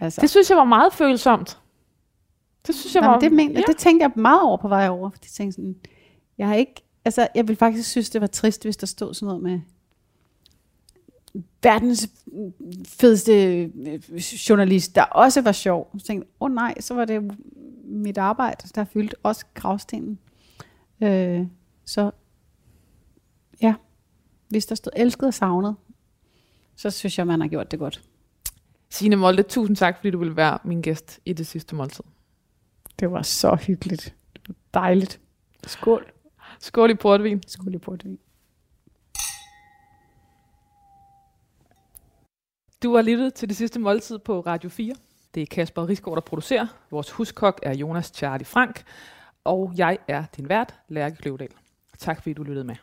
Speaker 2: Altså,
Speaker 3: Det synes jeg var meget følsomt. Det synes jeg
Speaker 2: nej,
Speaker 3: var...
Speaker 2: men det, mente,
Speaker 3: ja.
Speaker 2: det tænkte jeg meget over på vej over, jeg tænkte sådan, jeg har ikke, altså jeg ville faktisk synes, det var trist, hvis der stod sådan noget med verdens fedeste øh, journalist, der også var sjov. Så tænkte åh oh, nej, så var det mit arbejde, der fyldte også gravstenen. Øh, så ja, hvis der stod elsket og savnet, så synes jeg, man har gjort det godt.
Speaker 3: Signe Molde, tusind tak, fordi du ville være min gæst i det sidste måltid.
Speaker 2: Det var så hyggeligt. Det var dejligt. Skål.
Speaker 3: Skål i portvin.
Speaker 2: Skål i portvin.
Speaker 3: Du har lyttet til det sidste måltid på Radio 4. Det er Kasper Risgaard, der producerer. Vores huskok er Jonas Charlie Frank. Og jeg er din vært, Lærke Kløvedal. Tak fordi du lyttede med.